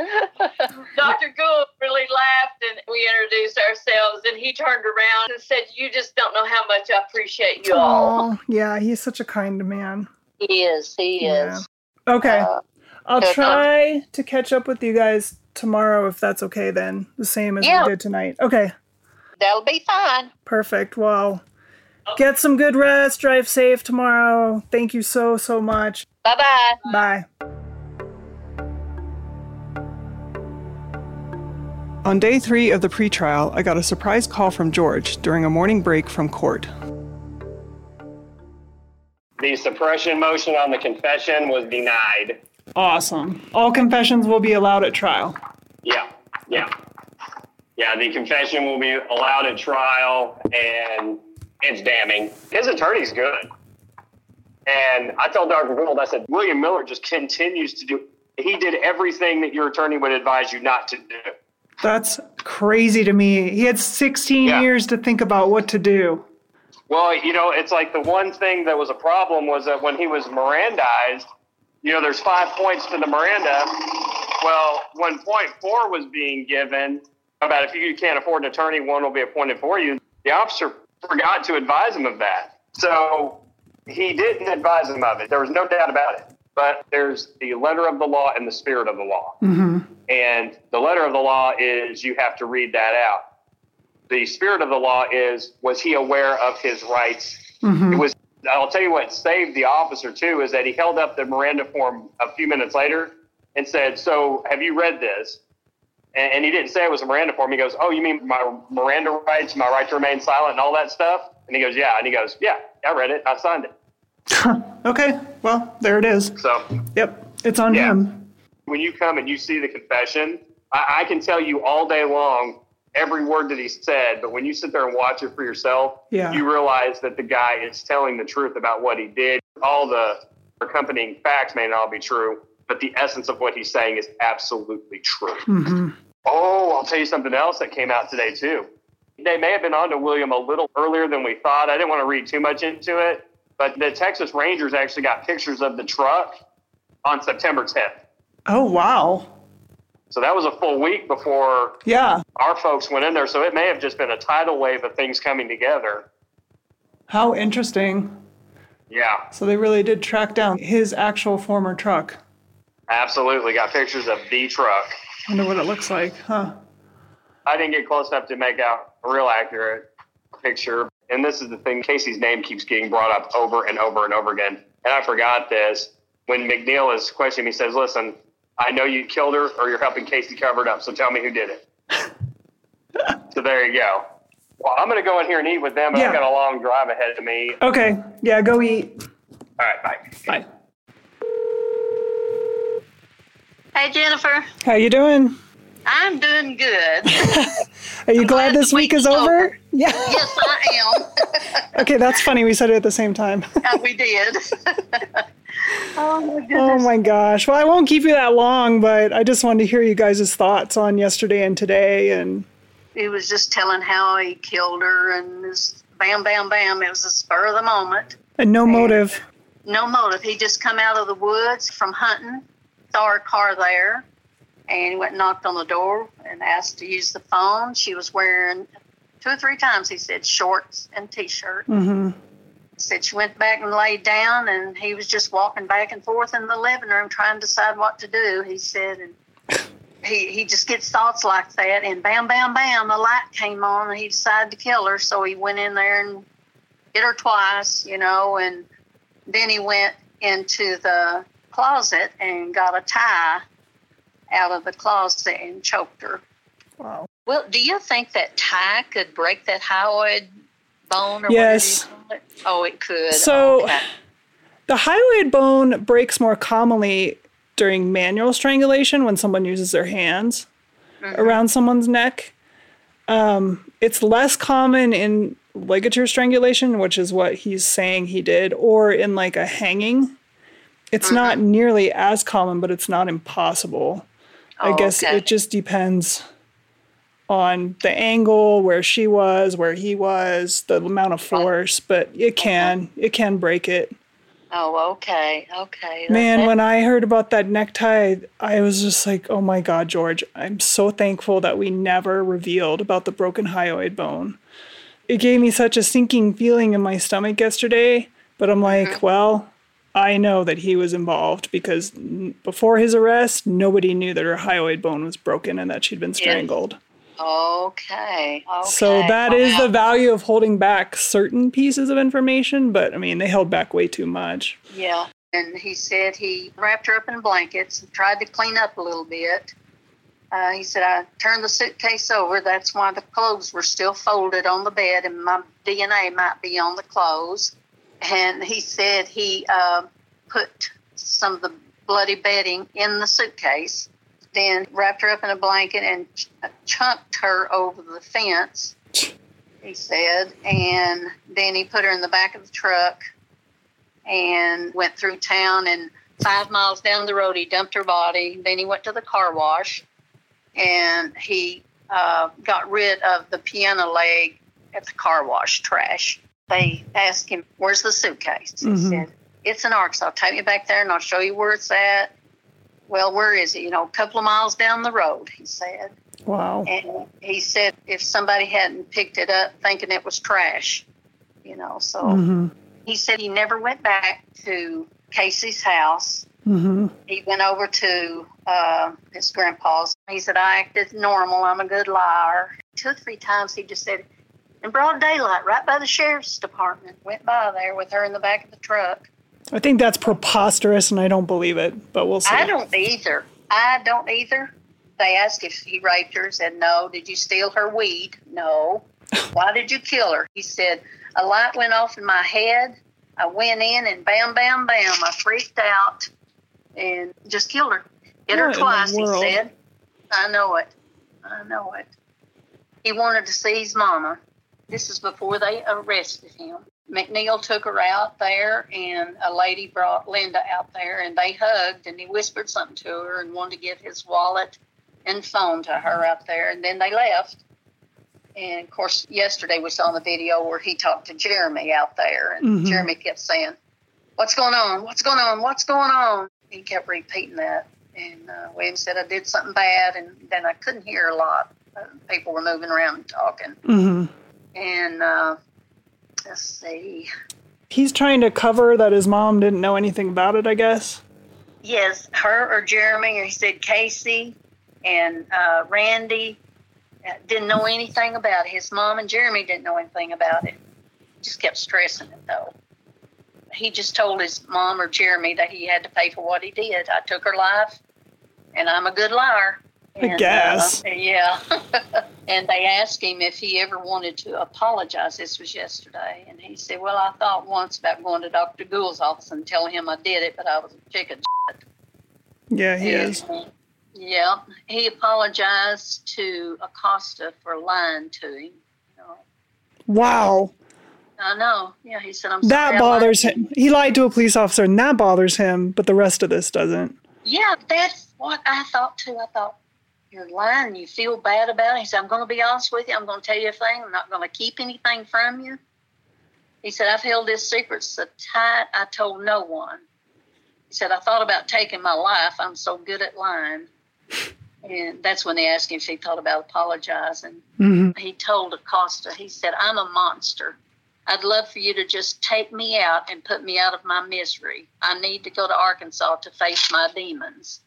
*laughs* Dr. Gould really laughed and we introduced ourselves and he turned around and said, You just don't know how much I appreciate you all. Oh, yeah, he's such a kind man. He is. He Yeah. is. Okay. Uh, I'll uh, try to catch up with you guys tomorrow if that's okay then. The same as Yeah. we did tonight. Okay. that'll be fine. Perfect. Well, get some good rest. Drive safe tomorrow. Thank you so, so much. Bye bye. Bye. On day three of the pretrial, I got a surprise call from George during a morning break from court. The suppression motion on the confession was denied. Awesome. All confessions will be allowed at trial. Yeah, yeah. Yeah, the confession will be allowed at trial, and it's damning. His attorney's good. And I told Dr. Gould, I said, William Miller just continues to do, he did everything that your attorney would advise you not to do. That's crazy to me. He had 16 Yeah. years to think about what to do. Well, you know, it's like the one thing that was a problem was that when he was Mirandized, you know, there's five points to the Miranda. Well, when point four was being given about if you can't afford an attorney, one will be appointed for you, the officer forgot to advise him of that. So he didn't advise him of it. There was no doubt about it. But there's the letter of the law and the spirit of the law. Mm-hmm. And the letter of the law is you have to read that out the spirit of the law is was he aware of his rights mm-hmm. it was i'll tell you what saved the officer too is that he held up the miranda form a few minutes later and said so have you read this? And, and he didn't say it was a miranda form. He goes oh you mean my miranda rights my right to remain silent and all that stuff? And he goes yeah. And he goes yeah i read it. I signed it. Okay, well, there it is. so Yep, it's on Yeah. him. when you come and you see the confession, I, I can tell you all day long every word that he said, but when you sit there and watch it for yourself, Yeah. you realize that the guy is telling the truth about what he did. All the accompanying facts may not be true, but the essence of what he's saying is absolutely true. hmm Oh, I'll tell you something else that came out today too. They may have been on to William a little earlier than we thought. I didn't want to read too much into it, but the Texas Rangers actually got pictures of the truck on September 10th. Oh, wow. So that was a full week before Yeah. our folks went in there. So it may have just been a tidal wave of things coming together. How interesting. Yeah, So they really did track down his actual former truck. absolutely. Got pictures of the truck. I wonder what it looks like, huh? I didn't get close enough to make out a real accurate picture. And this is the thing Casey's name keeps getting brought up over and over and over again. And I forgot this. When McNeil is questioning me, he says, Listen, I know you killed her or you're helping Casey cover it up. So tell me who did it. *laughs* so there you go. Well, I'm going to go in here and eat with them. But Yeah. I've got a long drive ahead of me. Okay, yeah, go eat. All right, bye. Bye. Hey, Jennifer. How you doing? I'm doing good. *laughs* Are you glad glad this the week is over? over. *laughs* Yeah. yes, I am. *laughs* Okay, that's funny. We said it at the same time. Yeah, uh, we did. oh my oh, goodness. Oh my gosh. Well, I won't keep you that long, but I just wanted to hear you guys' thoughts on yesterday and today. And He was just telling how he killed her and just bam, bam, bam. It was a spur of the moment. and no motive. No motive. He just come out of the woods from hunting saw her car there and he went and knocked on the door and asked to use the phone. She was wearing two or three times, he said, shorts and t shirt. Mm-hmm. Said she went back and laid down and he was just walking back and forth in the living room trying to decide what to do, he said. And he, he just gets thoughts like that and bam, bam, bam, the light came on and he decided to kill her. So he went in there and hit her twice, you know, and then he went into the closet and got a tie out of the closet and choked her. Wow. Well, do you think that tie could break that hyoid bone? Or Yes. it? Oh, it could. So- Okay. The hyoid bone breaks more commonly during manual strangulation when someone uses their hands around someone's neck. Um, it's less common in ligature strangulation, which is what he's saying he did, or in like a hanging. It's not nearly as common, but it's not impossible. I Oh, guess okay. it just depends on the angle, where she was, where he was, the amount of oh. force, but it can it can break it. Oh, okay, okay. Man, when I heard about that necktie, I was just like, "Oh my god, George, I'm so thankful that we never revealed about the broken hyoid bone." It gave me such a sinking feeling in my stomach yesterday, but I'm mm-hmm. like, "Well, I know that he was involved because n- before his arrest, nobody knew that her hyoid bone was broken and that she'd been strangled." okay, okay. So that is Wow. the value of holding back certain pieces of information, but I mean, they held back way too much. Yeah. And he said he wrapped her up in blankets and tried to clean up a little bit. Uh, he said, I turned the suitcase over. That's why the clothes were still folded on the bed and my DNA might be on the clothes. And he said he uh, put some of the bloody bedding in the suitcase, then wrapped her up in a blanket and ch- chunked her over the fence, he said. And then he put her in the back of the truck and went through town and five miles down the road he dumped her body then he went to the car wash and he uh, got rid of the piano leg at the car wash trash they asked him where's the suitcase he said it's in arkansas take me back there and i'll show you where it's at well where is it you know a couple of miles down the road he said Wow. and he said if somebody hadn't picked it up thinking it was trash you know so hmm he said he never went back to Casey's house. hmm He went over to uh, his grandpa's. He said, I acted normal. I'm a good liar. Two or three times he just said, in broad daylight, right by the sheriff's department, went by there with her in the back of the truck. I think that's preposterous, and I don't believe it, but we'll see. I don't either. I don't either. They asked if he raped her. Said no. Did you steal her weed? No. *laughs* Why did you kill her? He said a light went off in my head. I went in and bam, bam, bam. I freaked out and just killed her. Hit her What twice. He said. I know it. I know it. He wanted to see his mama. This is before they arrested him. McNeil took her out there, and a lady brought Linda out there, and they hugged, and he whispered something to her and wanted to give his wallet and phone to her out there, and then they left. And of course, yesterday we saw the video where he talked to Jeremy out there, and Mhm. Jeremy kept saying, "What's going on? What's going on? What's going on?" He kept repeating that, and uh, William said, "I did something bad," and then I couldn't hear a lot. Uh, people were moving around and talking, hmm and uh, let's see. He's trying to cover that his mom didn't know anything about it, I guess. Yes, her or Jeremy, or he said Casey and uh, Randy uh, didn't know anything about it. His mom and Jeremy didn't know anything about it. Just kept stressing it though. He just told his mom or Jeremy that he had to pay for what he did. I took her life, and I'm a good liar. I guess. Uh, yeah. *laughs* and they asked him if he ever wanted to apologize. This was yesterday. And he said, Well, I thought once about going to Dr. Gould's office and telling him I did it, but I was a chicken Yeah, he and, is. uh, Yeah, he apologized to Acosta for lying to him. Wow. I know. Yeah, he said, "I'm sorry." That bothers him. He lied to a police officer, and that bothers him, but the rest of this doesn't. Yeah, that's what I thought too. I thought you're lying. You feel bad about it. He said, "I'm going to be honest with you. I'm going to tell you a thing. I'm not going to keep anything from you." He said, "I've held this secret so tight. I told no one." He said, I thought about taking my life. I'm so good at lying. And that's when they asked him if he thought about apologizing. Mm-hmm. He told Acosta, he said, I'm a monster. I'd love for you to just take me out and put me out of my misery. I need to go to Arkansas to face my demons.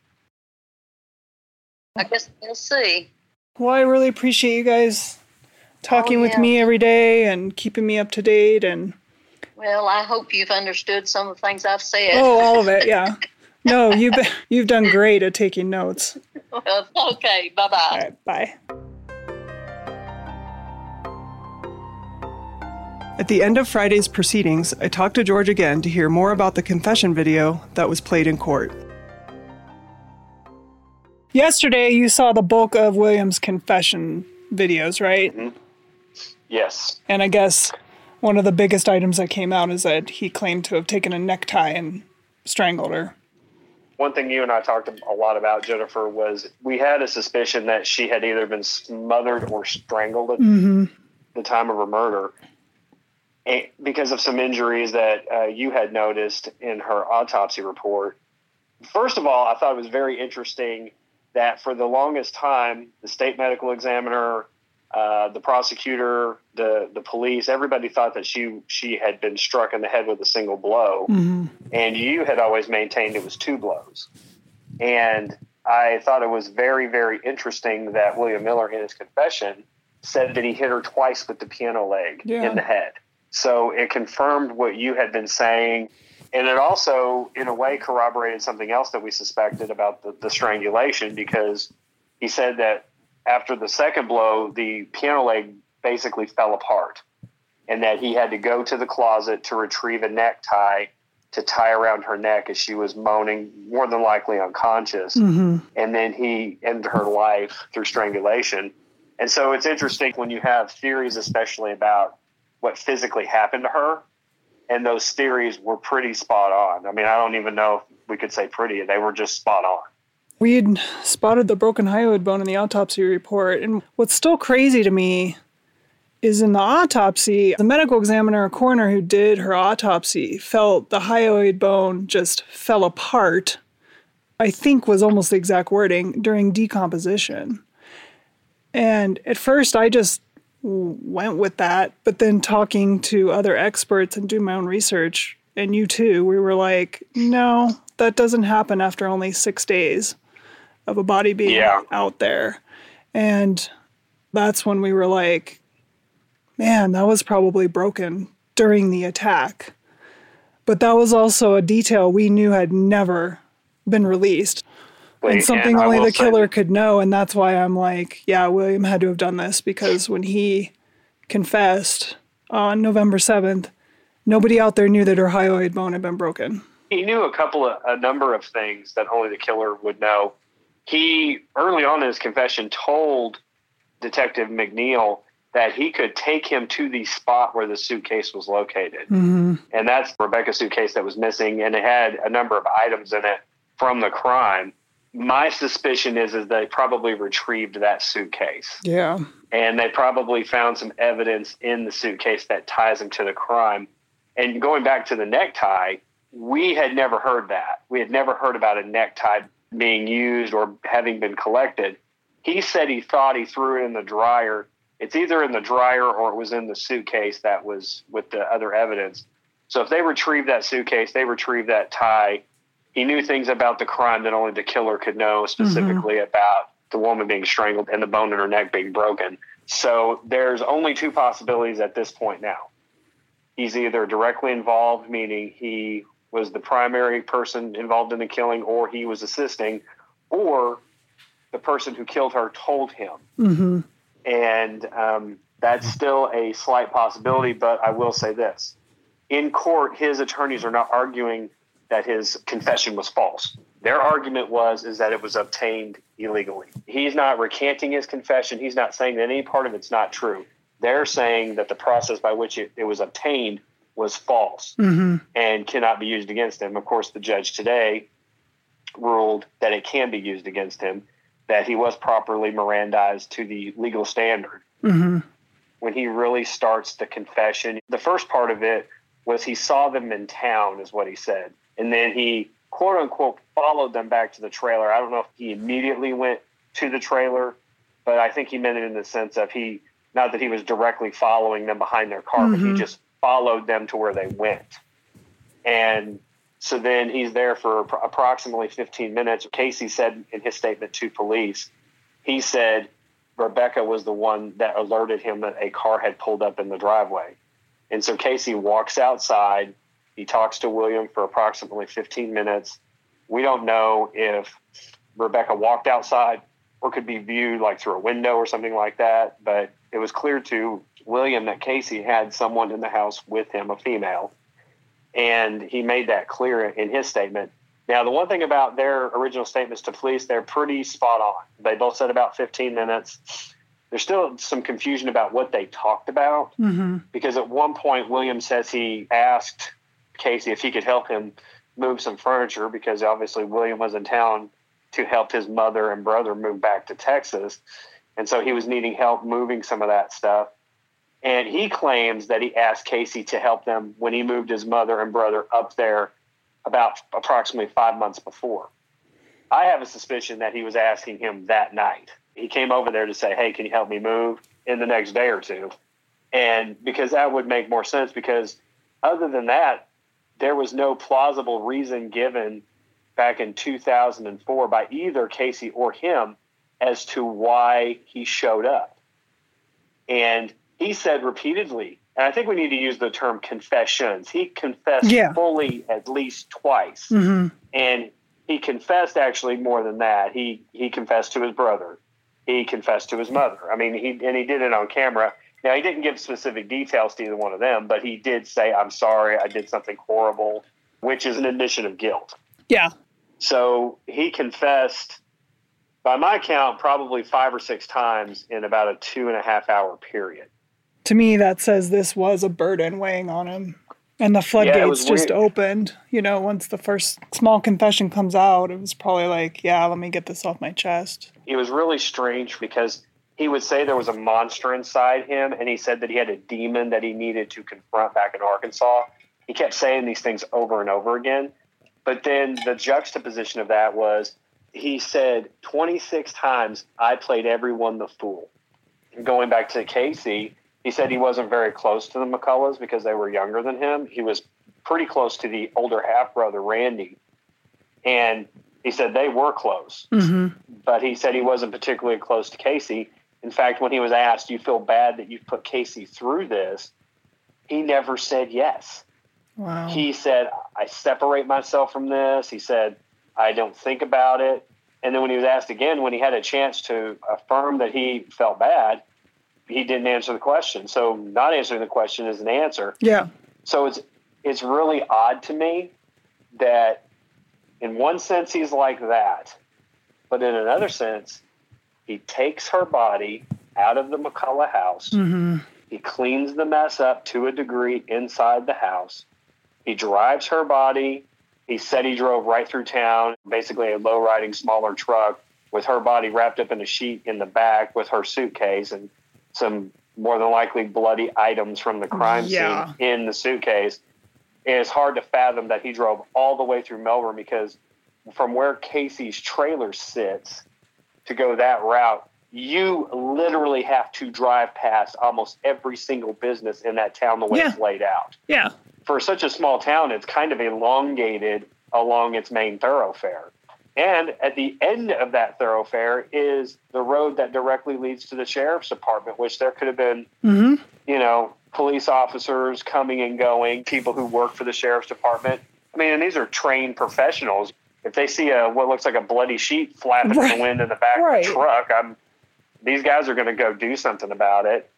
I guess we'll see. Well, I really appreciate you guys talking Oh, with me every day and keeping me up to date and Well, I hope you've understood some of the things I've said. oh, all of it. Yeah. *laughs* No, you've been, you've done great at taking notes. Well, okay, bye bye. All right, bye. At the end of Friday's proceedings, I talked to George again to hear more about the confession video that was played in court. Yesterday, you saw the bulk of William's confession videos, right? Yes. And I guess one of the biggest items that came out is that he claimed to have taken a necktie and strangled her. One thing you and I talked a lot about, Jennifer, was we had a suspicion that she had either been smothered or strangled at Mm-hmm. the time of her murder and because of some injuries that uh, you had noticed in her autopsy report. First of all, I thought it was very interesting that for the longest time, the state medical examiner, uh, the prosecutor, the the police, everybody thought that she she had been struck in the head with a single blow, Mm-hmm. and you had always maintained it was two blows. And I thought it was very very interesting that William Miller in his confession said that he hit her twice with the piano leg Yeah. in the head. So it confirmed what you had been saying. And it also, in a way, corroborated something else that we suspected about the, the strangulation because he said that after the second blow, the piano leg basically fell apart and that he had to go to the closet to retrieve a necktie to tie around her neck as she was moaning, more than likely unconscious Mm-hmm. and then he ended her life through strangulation. And so it's interesting when you have theories, especially about what physically happened to her, and those theories were pretty spot on. I mean, I don't even know if we could say pretty; they were just spot on. We had spotted the broken hyoid bone in the autopsy report. And what's still crazy to me is in the autopsy, the medical examiner a coroner who did her autopsy felt the hyoid bone just fell apart. I think was almost the exact wording during decomposition. And at first, I just went with that. But then talking to other experts and doing my own research, and you too, we were like, no, that doesn't happen after only six days of a body being Yeah. out there. And that's when we were like, man, that was probably broken during the attack. But that was also a detail we knew had never been released and something I only the say- killer could know. And that's why I'm like, yeah, William had to have done this because when he confessed on November 7th, nobody out there knew that her hyoid bone had been broken. he knew a couple of a number of things that only the killer would know. He early on in his confession told Detective McNeil that he could take him to the spot where the suitcase was located. Mm-hmm. and that's Rebekah's suitcase that was missing, and it had a number of items in it from the crime. My suspicion is is they probably retrieved that suitcase, Yeah. and they probably found some evidence in the suitcase that ties them to the crime. And going back to the necktie, we had never heard that. We had never heard about a necktie being used or having been collected. He said he thought he threw it in the dryer. It's either in the dryer or it was in the suitcase that was with the other evidence. So if they retrieved that suitcase, they retrieved that tie. He knew things about the crime that only the killer could know, specifically about the woman being strangled and the bone in her neck being broken. So there's only two possibilities at this point now. He's either directly involved, meaning he was the primary person involved in the killing, or he was assisting, or the person who killed her told him Mm-hmm. and um, that's still a slight possibility. But I will say this: in court, his attorneys are not arguing that his confession was false. Their argument was is that it was obtained illegally. He's not recanting his confession. He's not saying that any part of it's not true. They're saying that the process by which it, it was obtained was false Mm-hmm. and cannot be used against him. Of course, the judge today ruled that it can be used against him, that he was properly Mirandized to the legal standard. Mm-hmm. When he really starts the confession, the first part of it was he saw them in town, is what he said. And then he quote unquote followed them back to the trailer. I don't know if he immediately went to the trailer, but I think he meant it in the sense of he not that he was directly following them behind their car, but he Mhm. just followed them to where they went. And so then he's there for approximately 15 minutes. Casey said in his statement to police, he said Rebekah was the one that alerted him that a car had pulled up in the driveway. And so Casey walks outside. He talks to William for approximately 15 minutes. We don't know if Rebekah walked outside or could be viewed like through a window or something like that, but it was clear to William that Casey had someone in the house with him, a female, and he made that clear in his statement. Now, the one thing about their original statements to police, they're pretty spot on. They both said about 15 minutes. There's still some confusion about what they talked about Mm-hmm. because at one point William says he asked Casey if he could help him move some furniture because obviously William was in town to help his mother and brother move back to Texas. And so he was needing help moving some of that stuff. And he claims that he asked Casey to help them when he moved his mother and brother up there about approximately five months before. I have a suspicion that he was asking him that night. He came over there to say, Hey, can you help me move in the next day or two? And because that would make more sense, because other than that, there was no plausible reason given back in 2004 by either Casey or him as to why he showed up. And he said repeatedly, and I think we need to use the term confessions. He confessed Yeah. fully at least twice Mm-hmm. and he confessed actually more than that. He he confessed to his brother. He confessed to his mother. I mean, he and he did it on camera. Now he didn't give specific details to either one of them, but he did say, "I'm sorry, I did something horrible," which is an admission of guilt. Yeah. So he confessed, by my count, probably five or six times in about a two and a half hour period. To me, that says this was a burden weighing on him. And the floodgates was just opened. You know, once the first small confession comes out, it was probably like, yeah, let me get this off my chest. it was really strange because he would say there was a monster inside him and he said that he had a demon that he needed to confront back in Arkansas. He kept saying these things over and over again. But then the juxtaposition of that was he said 26 times, I played everyone the fool. Going back to Casey, he said he wasn't very close to the McCulloughs because they were younger than him. He was pretty close to the older half brother, Randy. And he said they were close Mm-hmm. but he said he wasn't particularly close to Casey. In fact, when he was asked, "Do you feel bad that you've put Casey through this?" he never said yes. Wow. He said, "I separate myself from this." He said, "I don't think about it." And then when he was asked again, when he had a chance to affirm that he felt bad, he didn't answer the question. So, not answering the question is an answer. yeah. So it's it's really odd to me that in one sense he's like that, but in another sense, he takes her body out of the McCullough house. Mm-hmm. He cleans the mess up to a degree inside the house. He drives her body. He said he drove right through town, basically a low riding smaller truck with her body wrapped up in a sheet in the back with her suitcase and some more than likely bloody items from the crime Yeah. scene in the suitcase. And it's hard to fathom that he drove all the way through Melbourne because from where Casey's trailer sits to go that route, you literally have to drive past almost every single business in that town the way Yeah. it's laid out. Yeah. For such a small town, it's kind of elongated along its main thoroughfare. And at the end of that thoroughfare is the road that directly leads to the sheriff's department, which there could have been Mm-hmm. you know, police officers coming and going, people who work for the sheriff's department. I mean, and these are trained professionals. If they see a what looks like a bloody sheet flapping in the wind in the back Right. of the truck, I'm these guys are going to go do something about it.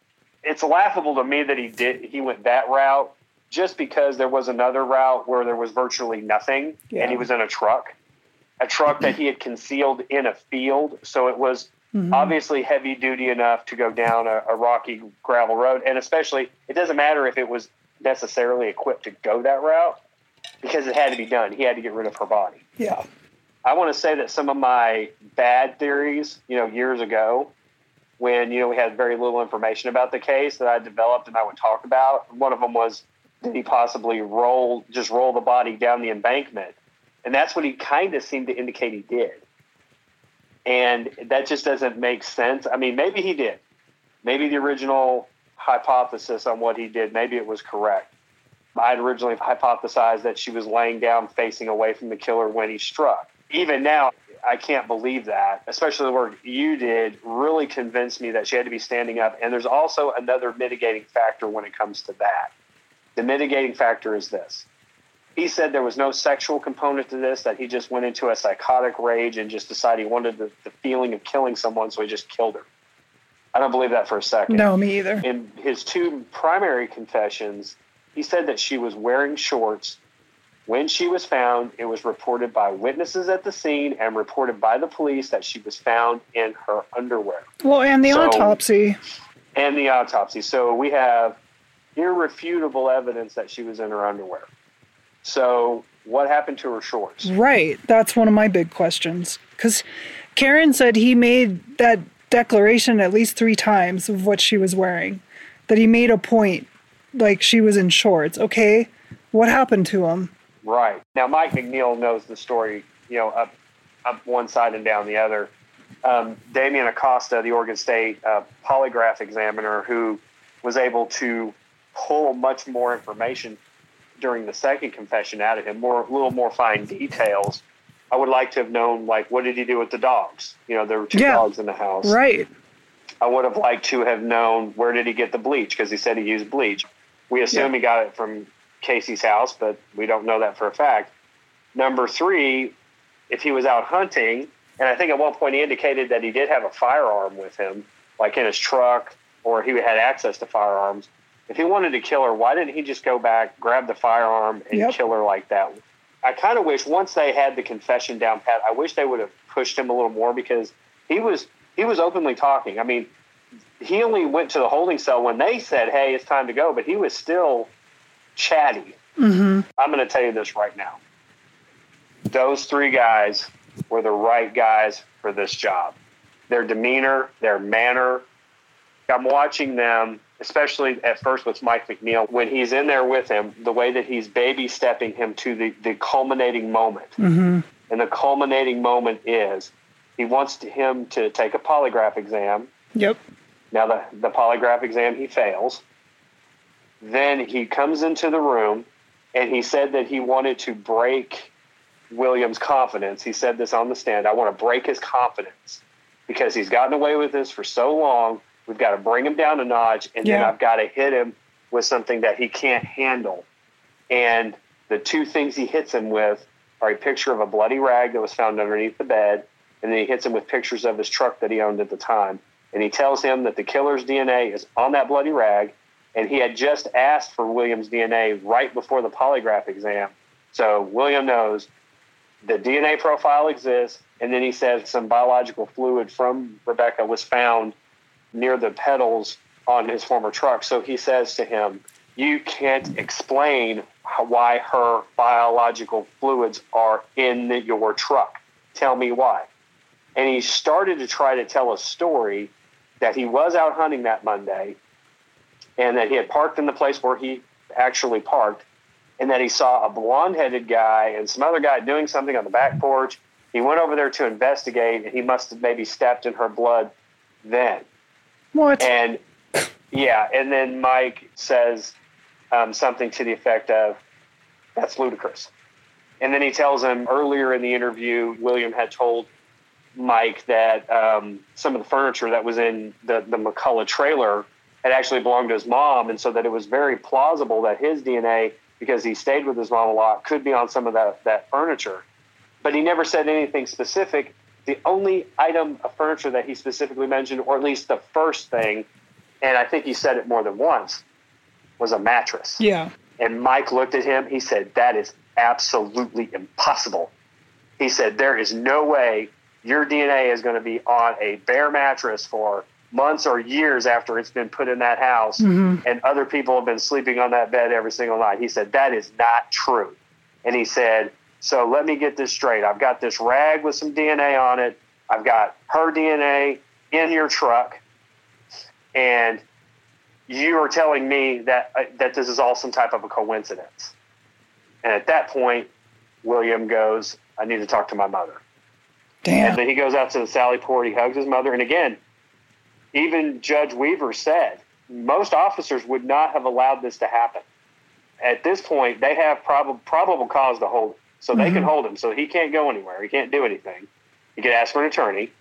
It's laughable to me that he did he went that route just because there was another route where there was virtually nothing Yeah. and he was in a truck. A truck that he had concealed in a field, so it was Mhm. obviously heavy duty enough to go down a, a rocky gravel road and especially it doesn't matter if it was necessarily equipped to go that route because it had to be done he had to get rid of her body Yeah. i want to say that some of my bad theories you know years ago when you know we had very little information about the case that i developed and i would talk about one of them was did he possibly roll just roll the body down the embankment And that's what he kind of seemed to indicate he did. And that just doesn't make sense. I mean, maybe he did. Maybe the original hypothesis on what he did, maybe it was correct. I had originally hypothesized that she was laying down facing away from the killer when he struck. Even now, I can't believe that, especially the work you did really convinced me that she had to be standing up. And there's also another mitigating factor when it comes to that. The mitigating factor is this. He said there was no sexual component to this, that he just went into a psychotic rage and just decided he wanted the, the feeling of killing someone, so he just killed her. I don't believe that for a second. No, me either. In his two primary confessions, he said that she was wearing shorts when she was found, it was reported by witnesses at the scene and reported by the police that she was found in her underwear. Well, and the So- autopsy. And the autopsy. So we have irrefutable evidence that she was in her underwear. So what happened to her shorts? Right. That's one of my big questions. Because Karen said he made that declaration at least three times of what she was wearing. That he made a point, like she was in shorts. Okay, what happened to him? Right. Now, Mike McNeil knows the story, you know, up, up one side and down the other. Um, Damian Acosta, the Oregon State uh, polygraph examiner, who was able to pull much more information during the second confession out of him, more, a little more fine details. I would like to have known, like, what did he do with the dogs? You know, there were two Yeah. dogs in the house. Right. I would have liked to have known where did he get the bleach because he said he used bleach. We assume he got it from Casey's house, but we don't know that for a fact. Number three, if he was out hunting, and I think at one point he indicated that he did have a firearm with him, like in his truck, or he had access to firearms. If he wanted to kill her, why didn't he just go back, grab the firearm, and Yep. kill her like that? I kind of wish once they had the confession down pat, I wish they would have pushed him a little more because he was he was openly talking. I mean, he only went to the holding cell when they said, "Hey, it's time to go," but he was still chatty. Mm-hmm. I'm going to tell you this right now. Those three guys were the right guys for this job. Their demeanor, their manner. I'm watching them, especially at first with Mike McNeil, when he's in there with him, the way that he's baby stepping him to the, the culminating moment. Mm-hmm. And the culminating moment is he wants to, him to take a polygraph exam. Yep. Now, the, the polygraph exam, he fails. Then he comes into the room and he said that he wanted to break William's confidence. He said this on the stand I want to break his confidence because he's gotten away with this for so long. We've got to bring him down a notch, and then I've got to hit him with something that he can't handle. And the two things he hits him with are a picture of a bloody rag that was found underneath the bed, and then he hits him with pictures of his truck that he owned at the time. And he tells him that the killer's DNA is on that bloody rag, and he had just asked for William's DNA right before the polygraph exam. So William knows the DNA profile exists, and then he says some biological fluid from Rebekah was found near the pedals on his former truck. So he says to him, You can't explain why her biological fluids are in your truck. Tell me why. And he started to try to tell a story that he was out hunting that Monday and that he had parked in the place where he actually parked and that he saw a blonde headed guy and some other guy doing something on the back porch. He went over there to investigate and he must have maybe stepped in her blood then. What? And yeah, and then Mike says um, something to the effect of, that's ludicrous. And then he tells him earlier in the interview, William had told Mike that um, some of the furniture that was in the, the McCullough trailer had actually belonged to his mom. And so that it was very plausible that his DNA, because he stayed with his mom a lot, could be on some of that, that furniture. But he never said anything specific. The only item of furniture that he specifically mentioned, or at least the first thing, and I think he said it more than once, was a mattress. yeah. And Mike looked at him. He said, That is absolutely impossible. He said, There is no way your DNA is going to be on a bare mattress for months or years after it's been put in that house Mhm. and other people have been sleeping on that bed every single night. He said, That is not true. And he said, So let me get this straight. I've got this rag with some DNA on it. I've got her DNA in your truck. And you are telling me that uh, that this is all some type of a coincidence. And at that point, William goes, I need to talk to my mother. Damn. And then he goes out to the Sally Port. He hugs his mother. And again, even Judge Weaver said most officers would not have allowed this to happen. At this point, they have prob- probable cause to hold him. So they can mm-hmm. hold him. So he can't go anywhere. He can't do anything. He could ask for an attorney.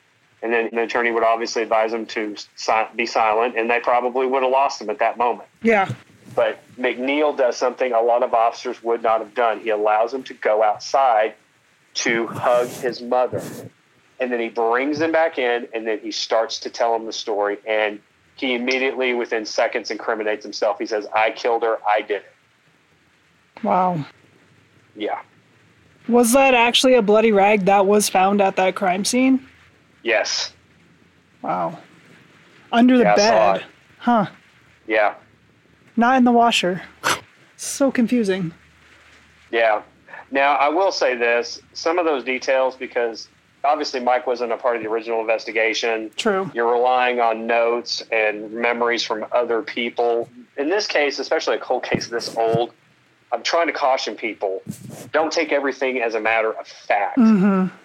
And then the attorney would obviously advise him to si- be silent. And they probably would have lost him at that moment. yeah. But McNeil does something a lot of officers would not have done. He allows him to go outside to hug his mother. And then he brings him back in and then he starts to tell him the story. And he immediately, within seconds, incriminates himself. He says, I killed her. I did it. Wow. Yeah. Was that actually a bloody rag that was found at that crime scene? Yes. Wow. Under the Yeah, bed. Huh. Yeah. Not in the washer. *laughs* so confusing. Yeah. Now, I will say this some of those details, because obviously Mike wasn't a part of the original investigation. True. You're relying on notes and memories from other people. In this case, especially a cold case this old, I'm trying to caution people don't take everything as a matter of fact. Mm-hmm.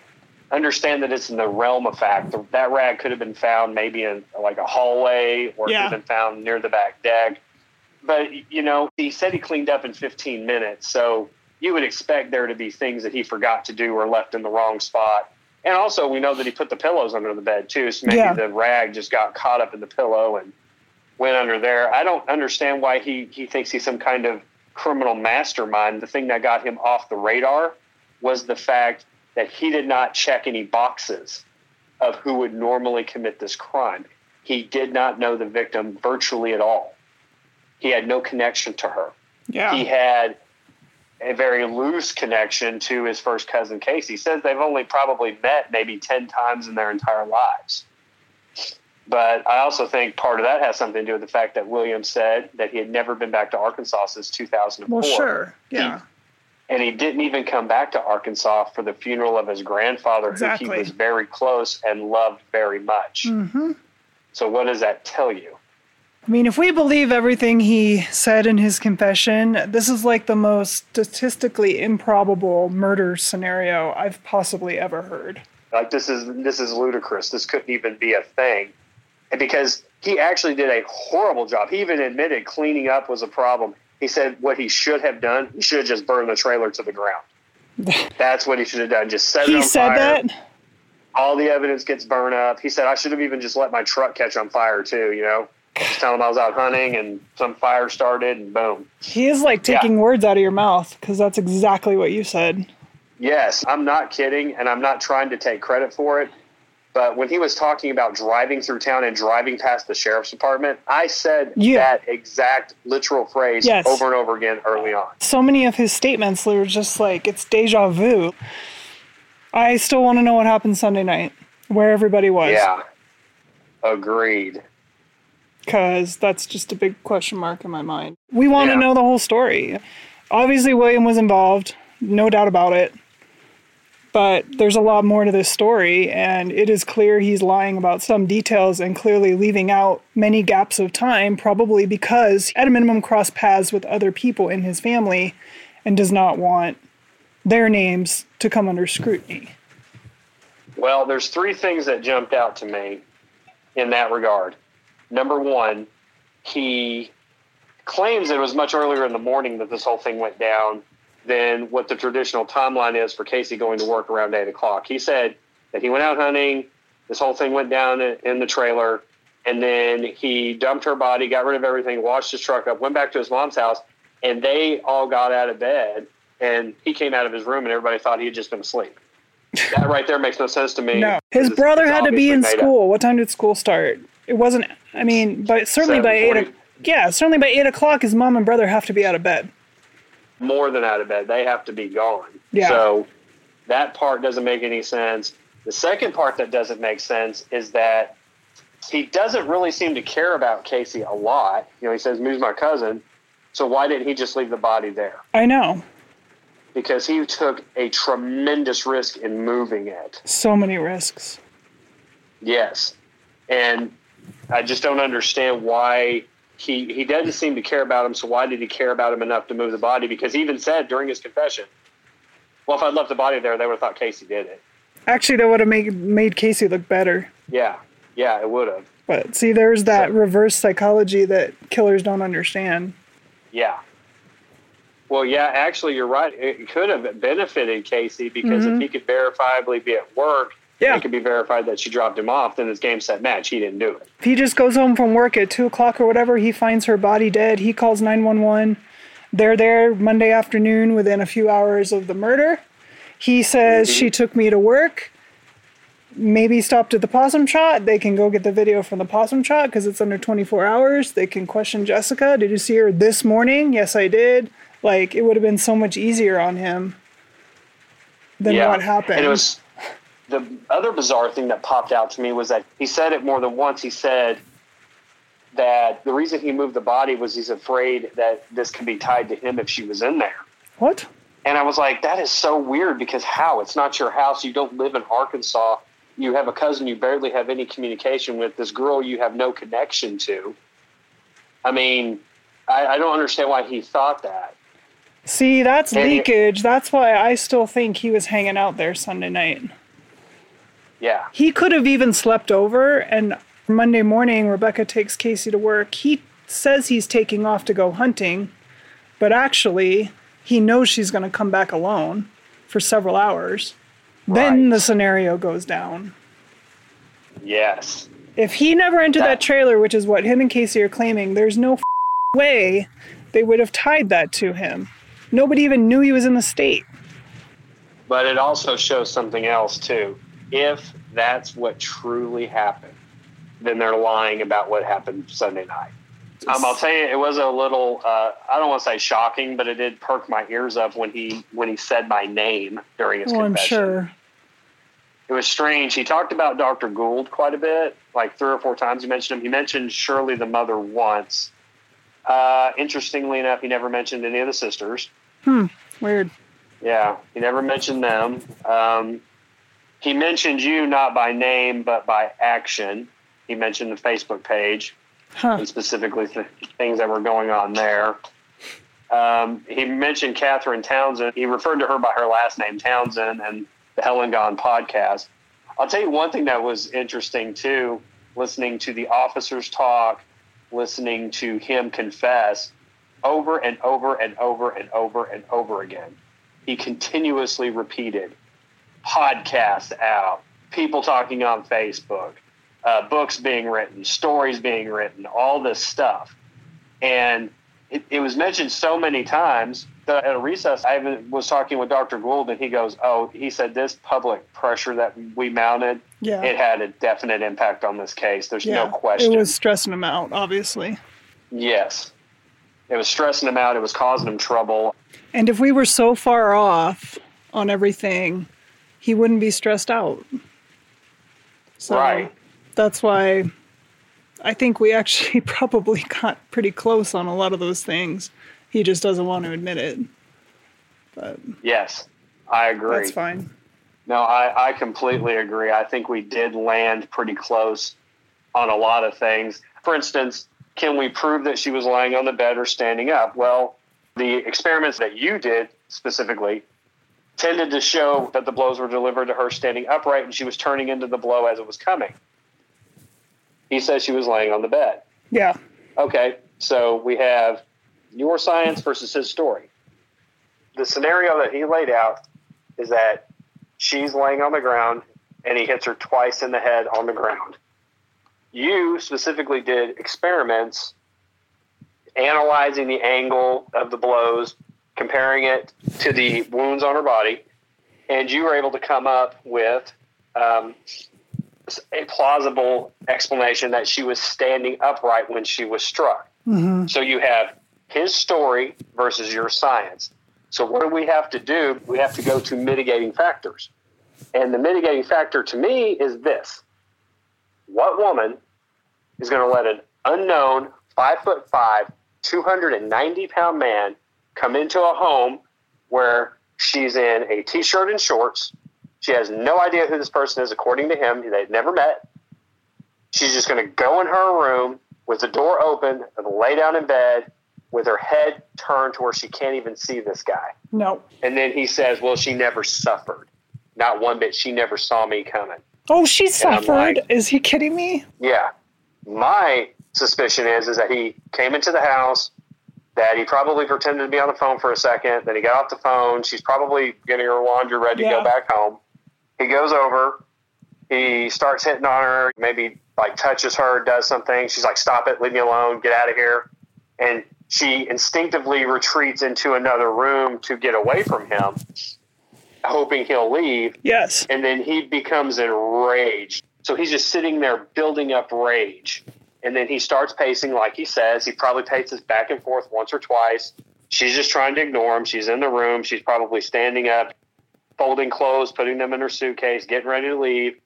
Understand that it's in the realm of fact. That rag could have been found maybe in like a hallway or it Yeah. could have been found near the back deck. But, you know, he said he cleaned up in 15 minutes. So you would expect there to be things that he forgot to do or left in the wrong spot. And also, we know that he put the pillows under the bed too. So maybe Yeah. the rag just got caught up in the pillow and went under there. I don't understand why he, he thinks he's some kind of criminal mastermind. The thing that got him off the radar was the fact that he did not check any boxes of who would normally commit this crime. He did not know the victim virtually at all. He had no connection to her Yeah. he had a very loose connection to his first cousin Casey. He says they've only probably met maybe 10 times in their entire lives. But I also think part of that has something to do with the fact that William said that he had never been back to Arkansas since 2004. well, sure. Yeah. And he didn't even come back to Arkansas for the funeral of his grandfather, who he was very close and loved very much. Mm-hmm. So, what does that tell you? I mean, if we believe everything he said in his confession, this is like the most statistically improbable murder scenario I've possibly ever heard. Like this is this is ludicrous. This couldn't even be a thing, and because he actually did a horrible job. He even admitted cleaning up was a problem. He said what he should have done. He should have just burned the trailer to the ground. *laughs* That's what he should have done. Just set it He on said fire. that? All the evidence gets burned up. He said I should have even just let my truck catch on fire too. You know, just tell him I was out hunting and some fire started and boom. He is like Yeah. taking words out of your mouth because that's exactly what you said. Yes, I'm not kidding, and I'm not trying to take credit for it. But when he was talking about driving through town and driving past the sheriff's department, I said Yeah. that exact literal phrase Yes. over and over again early on. So many of his statements were just like, it's deja vu. I still want to know what happened Sunday night, where everybody was. Yeah. Agreed. Because that's just a big question mark in my mind. We want Yeah. to know the whole story. Obviously, William was involved, no doubt about it. But there's a lot more to this story, and it is clear he's lying about some details and clearly leaving out many gaps of time, probably because, at a minimum, crossed paths with other people in his family and does not want their names to come under scrutiny. Well, there's three things that jumped out to me in that regard. Number one, he claims it was much earlier in the morning that this whole thing went down than what the traditional timeline is for Casey going to work around eight o'clock. He said that he went out hunting, this whole thing went down in in the trailer, and then he dumped her body, got rid of everything, washed his truck up, went back to his mom's house, and they all got out of bed, and he came out of his room, and everybody thought he had just been asleep. that right there makes no sense to me. No, his brother had to be in made up. school. What time did school start? It wasn't. I mean, but certainly by eight. 7:40. o- Yeah, certainly by eight o'clock, his mom and brother have to be out of bed. more than out of bed. They have to be gone. Yeah. So that part doesn't make any sense. The second part that doesn't make sense is that he doesn't really seem to care about Casey a lot. You know, he says, Moo's my cousin. So why didn't he just leave the body there? I know. Because he took a tremendous risk in moving it. So many risks. Yes. And I just don't understand why he he doesn't seem to care about him. So why did he care about him enough to move the body? Because he even said during his confession, Well, if I'd left the body there, they would have thought Casey did it. Actually, that would have made made Casey look better. Yeah, yeah, it would have. But see, there's that reverse psychology that killers don't understand. Yeah. Well, yeah, actually, you're right. It could have benefited Casey because Mhm. if he could verifiably be at work, Yeah. it could be verified that she dropped him off. Then it's game set match. He didn't do it. If he just goes home from work at two o'clock or whatever, he finds her body dead. He calls nine one one. They're there Monday afternoon within a few hours of the murder. He says mm-hmm. she took me to work. Maybe stopped at the possum shot. They can go get the video from the possum shot because it's under 24 hours. They can question Jessica. Did you see her this morning? Yes, I did. Like, it would have been so much easier on him than what happened. And it was the other bizarre thing that popped out to me was that he said it more than once. He said that the reason he moved the body was he's afraid that this could be tied to him if she was in there. what? And I was like, that is so weird because how? It's not your house. You don't live in Arkansas. You have a cousin you barely have any communication with. This girl you have no connection to. I mean, I, I don't understand why he thought that. See, that's And it- leakage. That's why I still think he was hanging out there Sunday night. Yeah. He could have even slept over, and Monday morning, Rebekah takes Casey to work. He says he's taking off to go hunting, but actually, he knows she's going to come back alone for several hours. Then the scenario goes down. Yes. If he never entered that, That- trailer, which is what him and Casey are claiming, there's no f- way they would have tied that to him. Nobody even knew he was in the state. But it also shows something else too. If that's what truly happened, then they're lying about what happened Sunday night. Um, I'll tell you, it was a little. Uh, I don't want to say shocking, but it did perk my ears up when he when he said my name during his Well, I'm sure. It was strange. He talked about Dr. Gould quite a bit, like three or four times. He mentioned him. He mentioned Shirley, the mother, once. Uh, interestingly enough, he never mentioned any of the sisters. Hmm. Weird. Yeah, he never mentioned them. Um, he mentioned you not by name but by action. He mentioned the Facebook page Huh. and specifically th- things that were going on there. Um, he mentioned Catherine Townsend. He referred to her by her last name, Townsend, and the Hell and Gone podcast. I'll tell you one thing that was interesting too, listening to the officers talk, listening to him confess over and over and over and over and over again. He continuously repeated podcasts out, people talking on Facebook, uh, books being written, stories being written, all this stuff. And it, it was mentioned so many times that at a recess, I was talking with Dr. Gould, and he goes, Oh, he said this public pressure that we mounted, Yeah. it had a definite impact on this case. There's yeah. no question. It was stressing him out, obviously. yes. It was stressing him out, it was causing him trouble. And if we were so far off on everything, he wouldn't be stressed out. So Right. that's why I think we actually *laughs* probably got pretty close on a lot of those things. He just doesn't want to admit it. But Yes, I agree. that's fine. No, I, I completely agree. I think we did land pretty close on a lot of things. For instance, can we prove that she was lying on the bed or standing up? Well, the experiments that you did specifically tended to show that the blows were delivered to her standing upright and she was turning into the blow as it was coming. He says she was laying on the bed. Yeah. Okay, so we have your science versus his story. The scenario that he laid out is that she's laying on the ground and he hits her twice in the head on the ground. You specifically did experiments analyzing the angle of the blows, comparing it to the wounds on her body, and you were able to come up with um, a plausible explanation that she was standing upright when she was struck. So you have his story versus your science. So what do we have to do? We have to go to mitigating factors. And the mitigating factor to me is this. What woman is going to let an unknown five foot five, 290 pound man come into a home where she's in a t shirt and shorts? She has no idea who this person is, according to him. They've never met. She's just going to go in her room with the door open and lay down in bed with her head turned to where she can't even see this guy. No. And then he says, Well, she never suffered. Not one bit. She never saw me coming. Oh, she I'm suffered. like- Is he kidding me? Yeah. My suspicion is is that he came into the house, that he probably pretended to be on the phone for a second, then he got off the phone. She's probably getting her laundry ready to Yeah. go back home. He goes over, he starts hitting on her, maybe like touches her, does something. She's like, Stop it, leave me alone, get out of here. And she instinctively retreats into another room to get away from him, hoping he'll leave Yes. and then he becomes enraged. So he's just sitting there building up rage. And then he starts pacing, like he says. He probably paces back and forth once or twice. She's just trying to ignore him. She's in the room. She's probably standing up, folding clothes, putting them in her suitcase, getting ready to leave.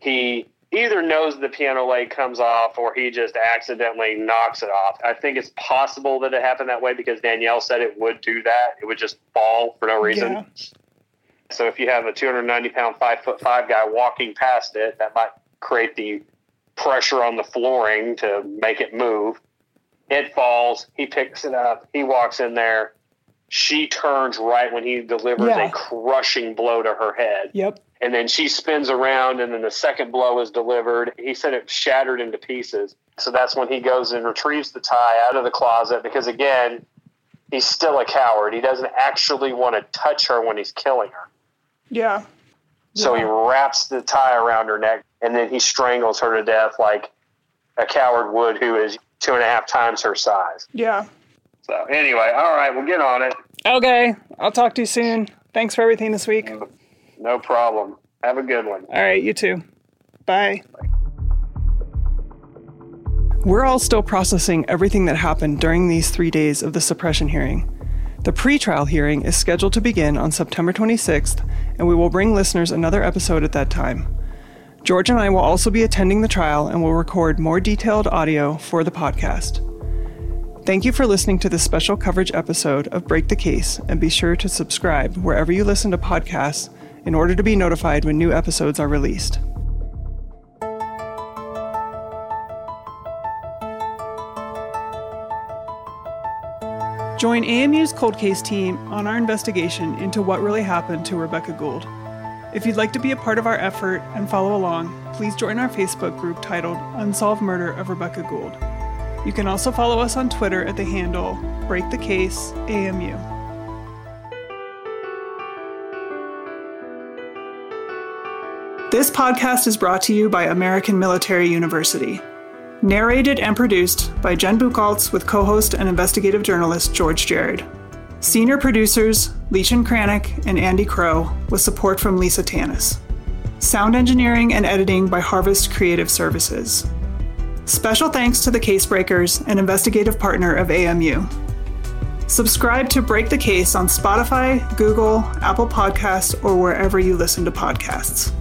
He either knows the piano leg comes off or he just accidentally knocks it off. I think it's possible that it happened that way because Danielle said it would do that. It would just fall for no reason. Yeah. So if you have a 290 pound, five foot five guy walking past it, that might create the pressure on the flooring to make it move. It falls. He picks it up. He walks in there. She turns right when he delivers Yeah. a crushing blow to her head. Yep. And then she spins around, and then the second blow is delivered. He said it shattered into pieces. So that's when he goes and retrieves the tie out of the closet because, again, he's still a coward. He doesn't actually want to touch her when he's killing her. Yeah. So he wraps the tie around her neck and then he strangles her to death like a coward would who is two and a half times her size. Yeah. So, anyway, all right, we'll get on it. Okay. I'll talk to you soon. Thanks for everything this week. No problem. Have a good one. All right. You too. Bye. We're all still processing everything that happened during these three days of the suppression hearing. The pretrial hearing is scheduled to begin on September 26th, and we will bring listeners another episode at that time. George and I will also be attending the trial and will record more detailed audio for the podcast. Thank you for listening to this special coverage episode of Break the Case, and be sure to subscribe wherever you listen to podcasts in order to be notified when new episodes are released. Join AMU's cold case team on our investigation into what really happened to Rebekah Gould. If you'd like to be a part of our effort and follow along, please join our Facebook group titled Unsolved Murder of Rebekah Gould. You can also follow us on Twitter at the handle Break the Case AMU. This podcast is brought to you by American Military University. Narrated and produced by Jen Buchholz with co host and investigative journalist George Jared. Senior producers Leischen Kranick and Andy Crow, with support from Lisa Tanis. Sound engineering and editing by Harvest Creative Services. Special thanks to the Casebreakers, an investigative partner of AMU. Subscribe to Break the Case on Spotify, Google, Apple Podcasts, or wherever you listen to podcasts.